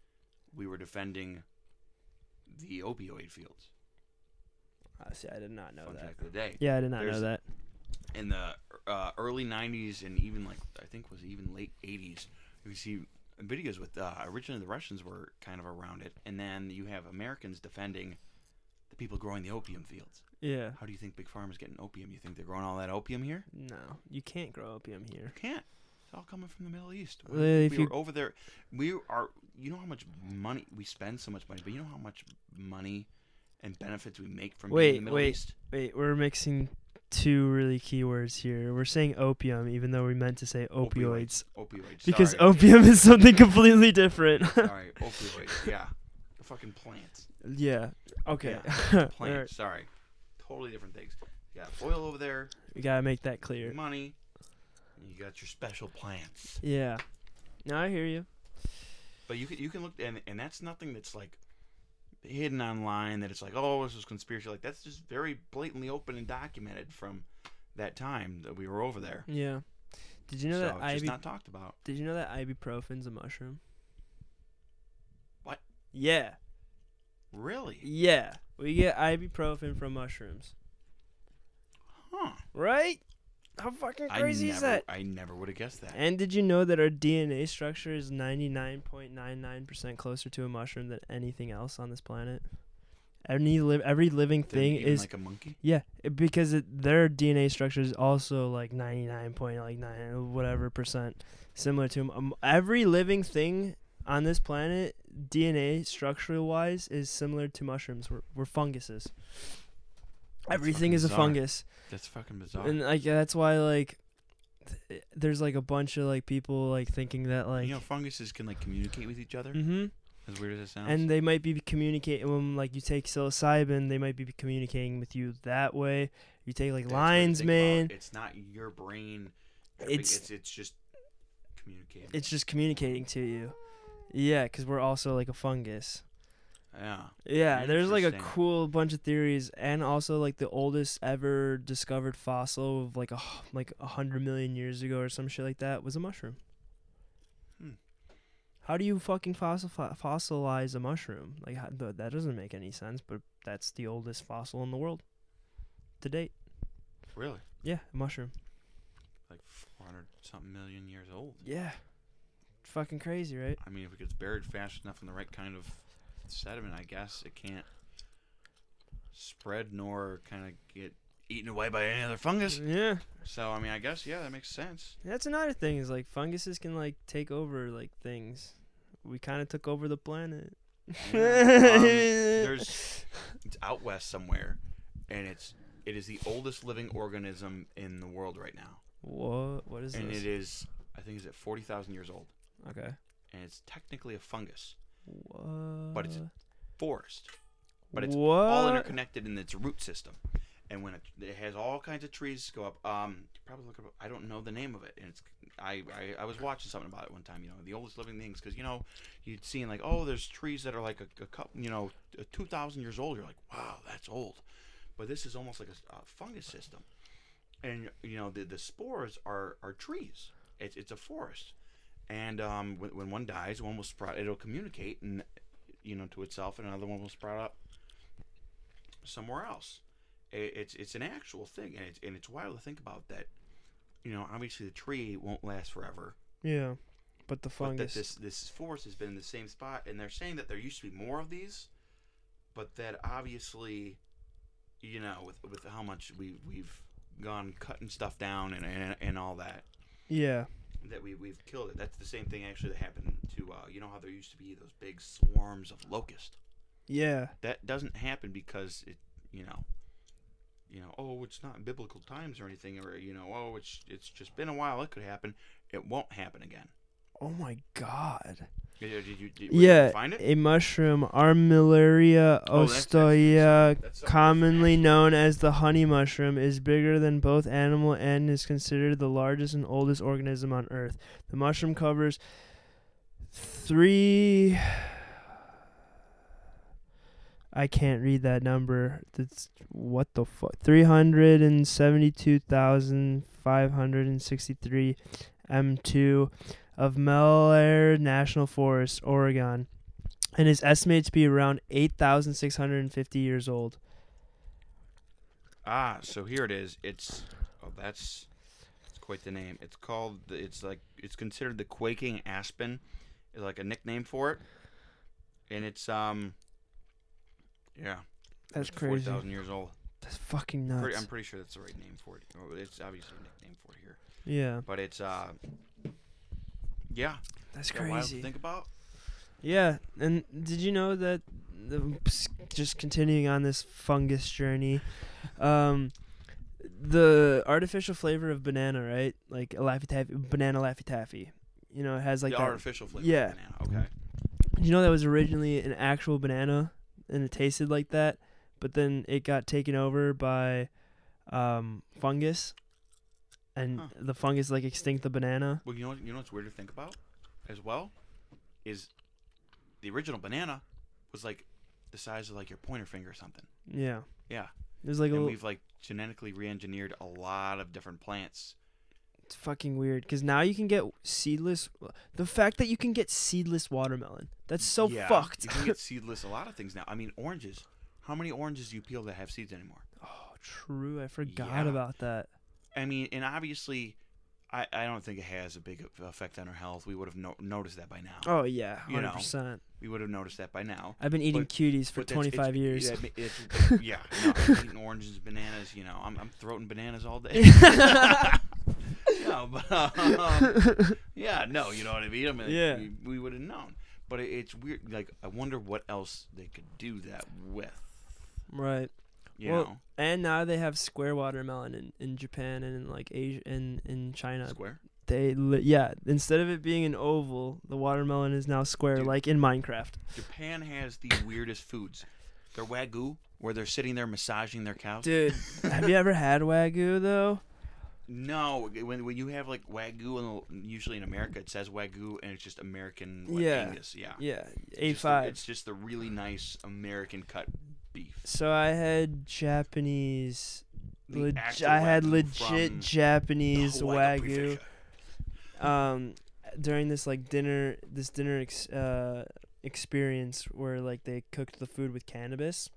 We were defending the opioid fields. Uh, see, I did not know Fun that. fact of the day. Yeah, I did not know that. in the uh, early 90s and even like I think was even late 80s you see videos with uh, originally the Russians were kind of around it and then you have Americans defending the people growing the opium fields Yeah. how do you think big farmers getting opium you think they're growing all that opium here No, you can't grow opium here. you can't it's all coming from the Middle East Well, if we you- were over there we are you know how much money we spend so much money but you know how much money and benefits we make from being Wait, in the Middle wait. East Wait, we're mixing two really key words here. We're saying opium, even though we meant to say opioids, opioids because sorry. opium is something completely different. sorry opioids yeah the fucking plants yeah. Okay. plants. Alright, Sorry, totally different things. You got oil over there, we gotta make that clear. money. You got your special plants. Yeah. No, I hear you. But you can you can look and and that's nothing that's like hidden online. That it's like oh this is conspiracy. Like that's just very blatantly open and documented from that time that we were over there. Yeah. Did you know so that it's just not talked about. Did you know that ibuprofen's a mushroom? What? Yeah. Really? Yeah. We get ibuprofen from mushrooms. Huh? Right? How fucking crazy never, is that? I never would have guessed that. And did you know that our DNA structure is 99.99% closer to a mushroom than anything else on this planet? Any li- every living thing is like a monkey. yeah, it, because it, their DNA structure is also like 99 point like nine whatever percent similar to um, every living thing on this planet DNA structural wise is similar to mushrooms. We're, we're funguses. Everything is a bizarre. fungus. That's fucking bizarre. And like that's why like th- there's like a bunch of like people like thinking that like you know, funguses can like communicate with each other. hmm As weird as it sounds. and they might be communicating when like you take psilocybin, they might be communicating with you that way. You take like That's what you lion's think about. mane, It's not your brain. It's- it's it's just communicating. it's just communicating to you. Yeah, because we're also like a fungus. Yeah. Yeah, there's like a cool bunch of theories, and also like the oldest ever discovered fossil of like a like a hundred million years ago or some shit like that was a mushroom. Hmm. How do you fucking fossil fossilize a mushroom? Like how, that doesn't make any sense, but that's the oldest fossil in the world to date. Really? Yeah, a mushroom. Like 400 something million years old. Yeah, fucking crazy, right? I mean, if it gets buried fast enough in the right kind of sediment, I guess it can't spread nor kind of get eaten away by any other fungus. Yeah, So, I mean, I guess, yeah, that makes sense. that's another thing is like funguses can like take over like things. We kind of took over the planet. Yeah. Um, there's it's out west somewhere, and it's it is the oldest living organism in the world right now, What? What is and this? And it is I think is at forty thousand years old, okay. and it's technically a fungus What? But it's forest, but it's what? all interconnected in its root system, and when it, it has all kinds of trees go up. Um, probably look up. I don't know the name of it, and it's I, I I was watching something about it one time. You know, the oldest living things, because you know you'd seen like oh, there's trees that are like a, a couple, you know, two thousand years old. You're like, wow, that's old, but this is almost like a, a fungus system, and you know the the spores are are trees. It's it's a forest, and um, when, when one dies, one will sprout. It'll communicate and you know to itself, and another one will sprout up somewhere else. It, it's it's an actual thing, and it's and it's wild to think about that. You know, obviously the tree won't last forever, Yeah. But the but that fungus. this this forest has been in the same spot, and they're saying that there used to be more of these, but that obviously, you know, with with how much we we've gone cutting stuff down and and, and all that, yeah. That we we've killed it. That's the same thing actually that happened to uh, you know how there used to be those big swarms of locust. Yeah. That doesn't happen because it you know. You know, oh, it's not in biblical times or anything, or you know, oh, it's it's just been a while. It could happen. It won't happen again. Oh my god. You, did you, did you Yeah, it? a mushroom, Armillaria Oh, that's- that's- ostoya, that's something commonly known as the honey mushroom, is bigger than both animal and is considered the largest and oldest organism on Earth. The mushroom covers three. I can't read that number. That's what the fuck. Three hundred and seventy-two thousand five hundred and sixty-three m2 of Malheur National Forest, Oregon, and is estimated to be around 8,650 years old. Ah, so here it is. It's oh, that's it's quite the name. It's called. It's like it's considered the quaking aspen, is like a nickname for it, and it's um. Yeah, That's Four crazy. thousand years old. That's fucking nuts. Pretty, I'm pretty sure that's the right name for it. It's obviously a nickname for it here, yeah, but it's uh. Yeah, that's yeah, wild to crazy. think about. Yeah, and did you know that the, just continuing on this fungus journey, um, the artificial flavor of banana, right? Like a Laffy Taffy, banana Laffy Taffy. You know, it has like the that. artificial flavor. yeah. Of banana. Okay. Did you know that was originally an actual banana and it tasted like that, but then it got taken over by um, fungus, and Huh. the fungus like extinct the banana. Well, you know what? You know what's weird to think about, as well, is the original banana was like the size of like your pointer finger or something. Yeah, Yeah. there's like a and little. we've like genetically re-engineered a lot of different plants. It's fucking weird because now you can get seedless. The fact that you can get seedless watermelon, that's so Yeah, fucked. You can get seedless a lot of things now. I mean, oranges. How many oranges do you peel that have seeds anymore? oh, true. I forgot Yeah. about that. I mean, and obviously, I, I don't think it has a big effect on our health. We would have no- noticed that by now. Oh yeah, You hundred know, percent. We would have noticed that by now. I've been eating but- cuties for But that's- it's- 25 years. yeah, it's- yeah, no, I'm eating oranges, bananas. You know, I'm I'm throating bananas all day. no, but um, yeah, no, you know what I mean. I mean, Yeah. we, we would have known. But it, it's weird. Like, I wonder what else they could do that with. right. You Well, know, And now they have square watermelon in, in Japan and in like Asia and in China. square. They li- yeah, instead of it being an oval, the watermelon is now square Dude. like in Minecraft. Japan has the weirdest foods. Their wagyu, where they're sitting there massaging their cows. Dude, have you ever had wagyu though? No, when when you have like wagyu, and usually in America it says wagyu, and it's just American like, Yeah. Angus. Yeah. Yeah, just A5. It's just the really nice American cut beef. So I had Japanese I had legit Japanese wagyu um during this like dinner this dinner ex- uh experience where like they cooked the food with cannabis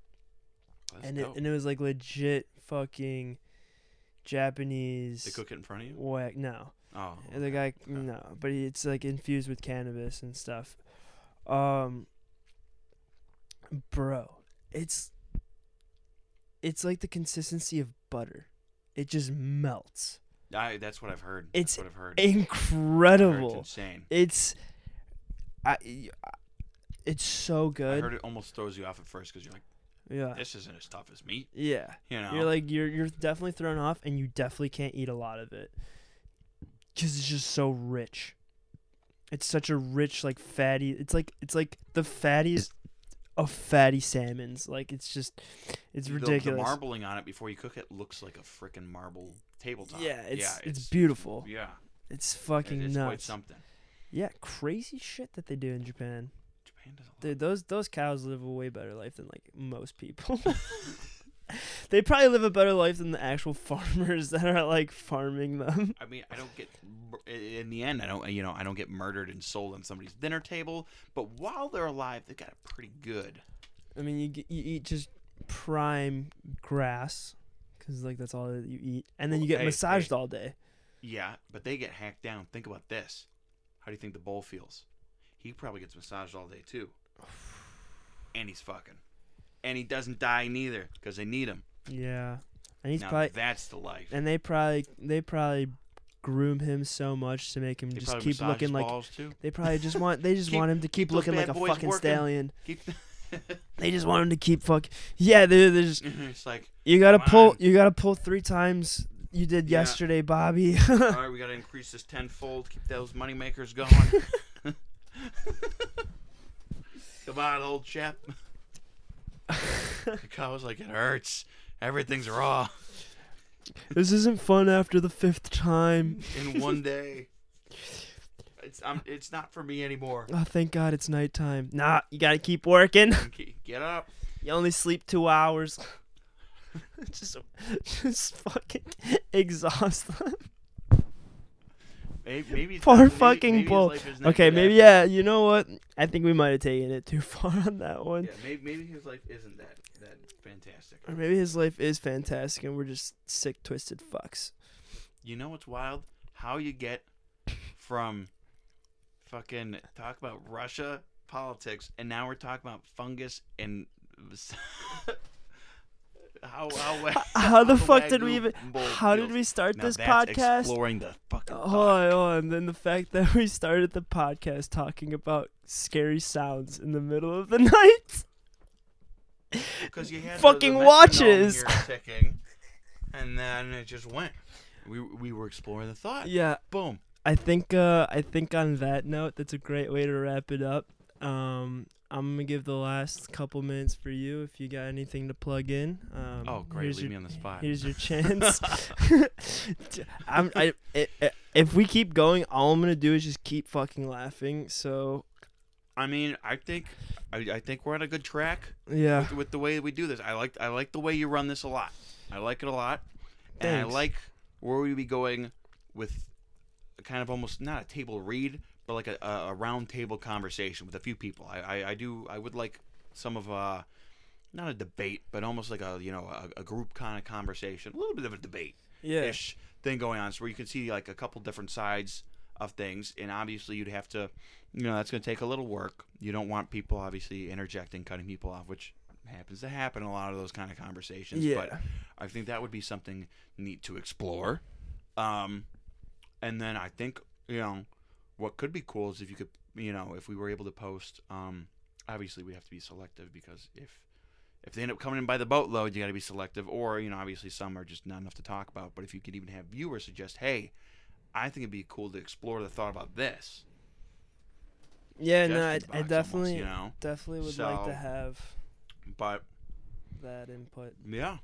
That's and it, and it was like legit fucking Japanese they cook it in front of you. wag no Oh, And the guy okay. no but it's like infused with cannabis and stuff um bro it's it's like the consistency of butter it just melts I, that's what I've heard. It's that's what I've heard. I've heard incredible It's insane. it's I it's so good. I heard it almost throws you off at first because you're like, yeah this isn't as tough as meat. yeah You know. you're like you're you're definitely thrown off and you definitely can't eat a lot of it because it's just so rich it's such a rich like fatty it's like it's like the fattiest of fatty salmons like it's just it's The- The, ridiculous marbling on it before you cook it looks like a freaking marble tabletop. yeah it's yeah, it's, beautiful Yeah, it's it- fucking it's quite nuts something. yeah crazy shit that they do in japan Japan does a lot. Dude, those those cows live a way better life than like most people. they probably live a better life than the actual farmers that are like farming them. I mean, I don't get in the end. I don't, you know, I don't get murdered and sold on somebody's dinner table. But while they're alive, they got it pretty good. I mean, you you eat just prime grass, cause like that's all that you eat, and then you get Hey, massaged hey. all day. Yeah, but they get hacked down. Think about this. How do you think the bull feels? He probably gets massaged all day too. And he's fucking. And he doesn't die neither because they need him. Yeah, and he's now probably that's the life. and they probably they probably groom him so much to make him They just keep looking like too. they probably just want they just Keep- want him to keep, keep looking like a fucking working. stallion. They just want him to keep fuck. Yeah, they're, they're just mm-hmm, it's like, you gotta pull on. you gotta pull three times you did Yeah. yesterday, Bobby. all right, we got to increase this tenfold. Keep those money makers going. Come on, old chap. the cow was like, it hurts. Everything's raw this isn't fun after the fifth time. in one day. It's um, it's not for me anymore. Oh, thank God it's nighttime. Nah, you gotta keep working. Get up. You only sleep two hours. just, just fucking exhaust them. Maybe, maybe it's Poor not- maybe- fucking maybe bull. life is not Okay, maybe yeah. You know what? I think we might have taken it too far on that one. Yeah, maybe, maybe his life isn't that that fantastic. Or maybe his life is fantastic and we're just sick, twisted fucks. You know what's wild? How you get from fucking talk about Russia politics, and now we're talking about fungus and how how How the how fuck did we even? How did we start Now this podcast? Exploring the fucking Hold thought. on, hold on. Then the fact that we started the podcast talking about scary sounds in the middle of the night. because you had fucking the, the watches. ticking, and then it just went. We we were exploring the thought. Yeah, Boom. I think uh I think on that note that's a great way to wrap it up. Um I'm gonna give the last couple minutes for you if you got anything to plug in. Um, Oh, great. Leave your, me on the spot. Here's your chance. I'm, I, i i if we keep going, all I'm gonna do is just keep fucking laughing. So I mean, I think I, I think we're on a good track yeah, with, with the way we do this. I like I like the way you run this a lot. I like it a lot, and I like where we be going with a kind of almost not a table read, but like a, a, round table conversation with a few people. I, I, I do I would like some of uh not a debate, but almost like a you know a, a group kind of conversation, a little bit of a debate yeah, ish thing going on, so where you can see like a couple different sides of things, and obviously you'd have to, you know, that's going to take a little work. You don't want people obviously interjecting, cutting people off, which happens to happen in a lot of those kind of conversations. yeah. But I think that would be something neat to explore. Um, and then I think you know what could be cool is if you could, you know, if we were able to post. Um, obviously we have to be selective because if if they end up coming in by the boatload, you got to be selective. Or you know, obviously some are just not enough to talk about. But if you could even have viewers suggest, hey, I think it'd be cool to explore the thought about this. Yeah, no, I, I definitely, almost, you know. definitely would like to have But that input. yeah,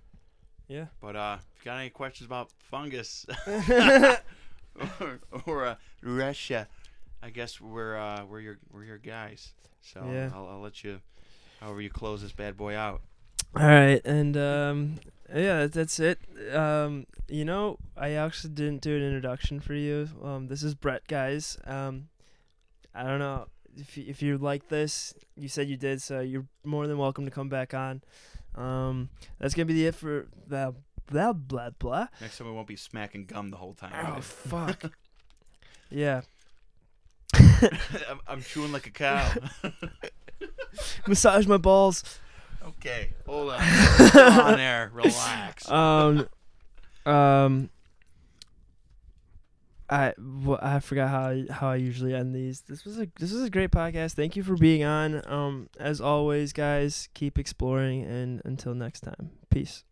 Yeah. but uh, if you got any questions about fungus or, or uh, Russia, I guess we're uh, we're your we're your guys. So Yeah. I'll, I'll let you, however you close this bad boy out. All right, and um, yeah, that's it. Um, you know, I actually didn't do an introduction for you. Um, this is Brett, guys. Um, I don't know if you, if you like this. You said you did, so you're more than welcome to come back on. Um, that's gonna be the it for the blah blah blah. Next time we won't be smacking gum the whole time. Oh fuck. yeah. I'm, I'm chewing like a cow. Massage my balls. Okay, hold on. On there, relax. um, um, I wh- I forgot how I, how I usually end these. This was a this was a great podcast. Thank you for being on. Um, as always, guys, keep exploring, and until next time, peace.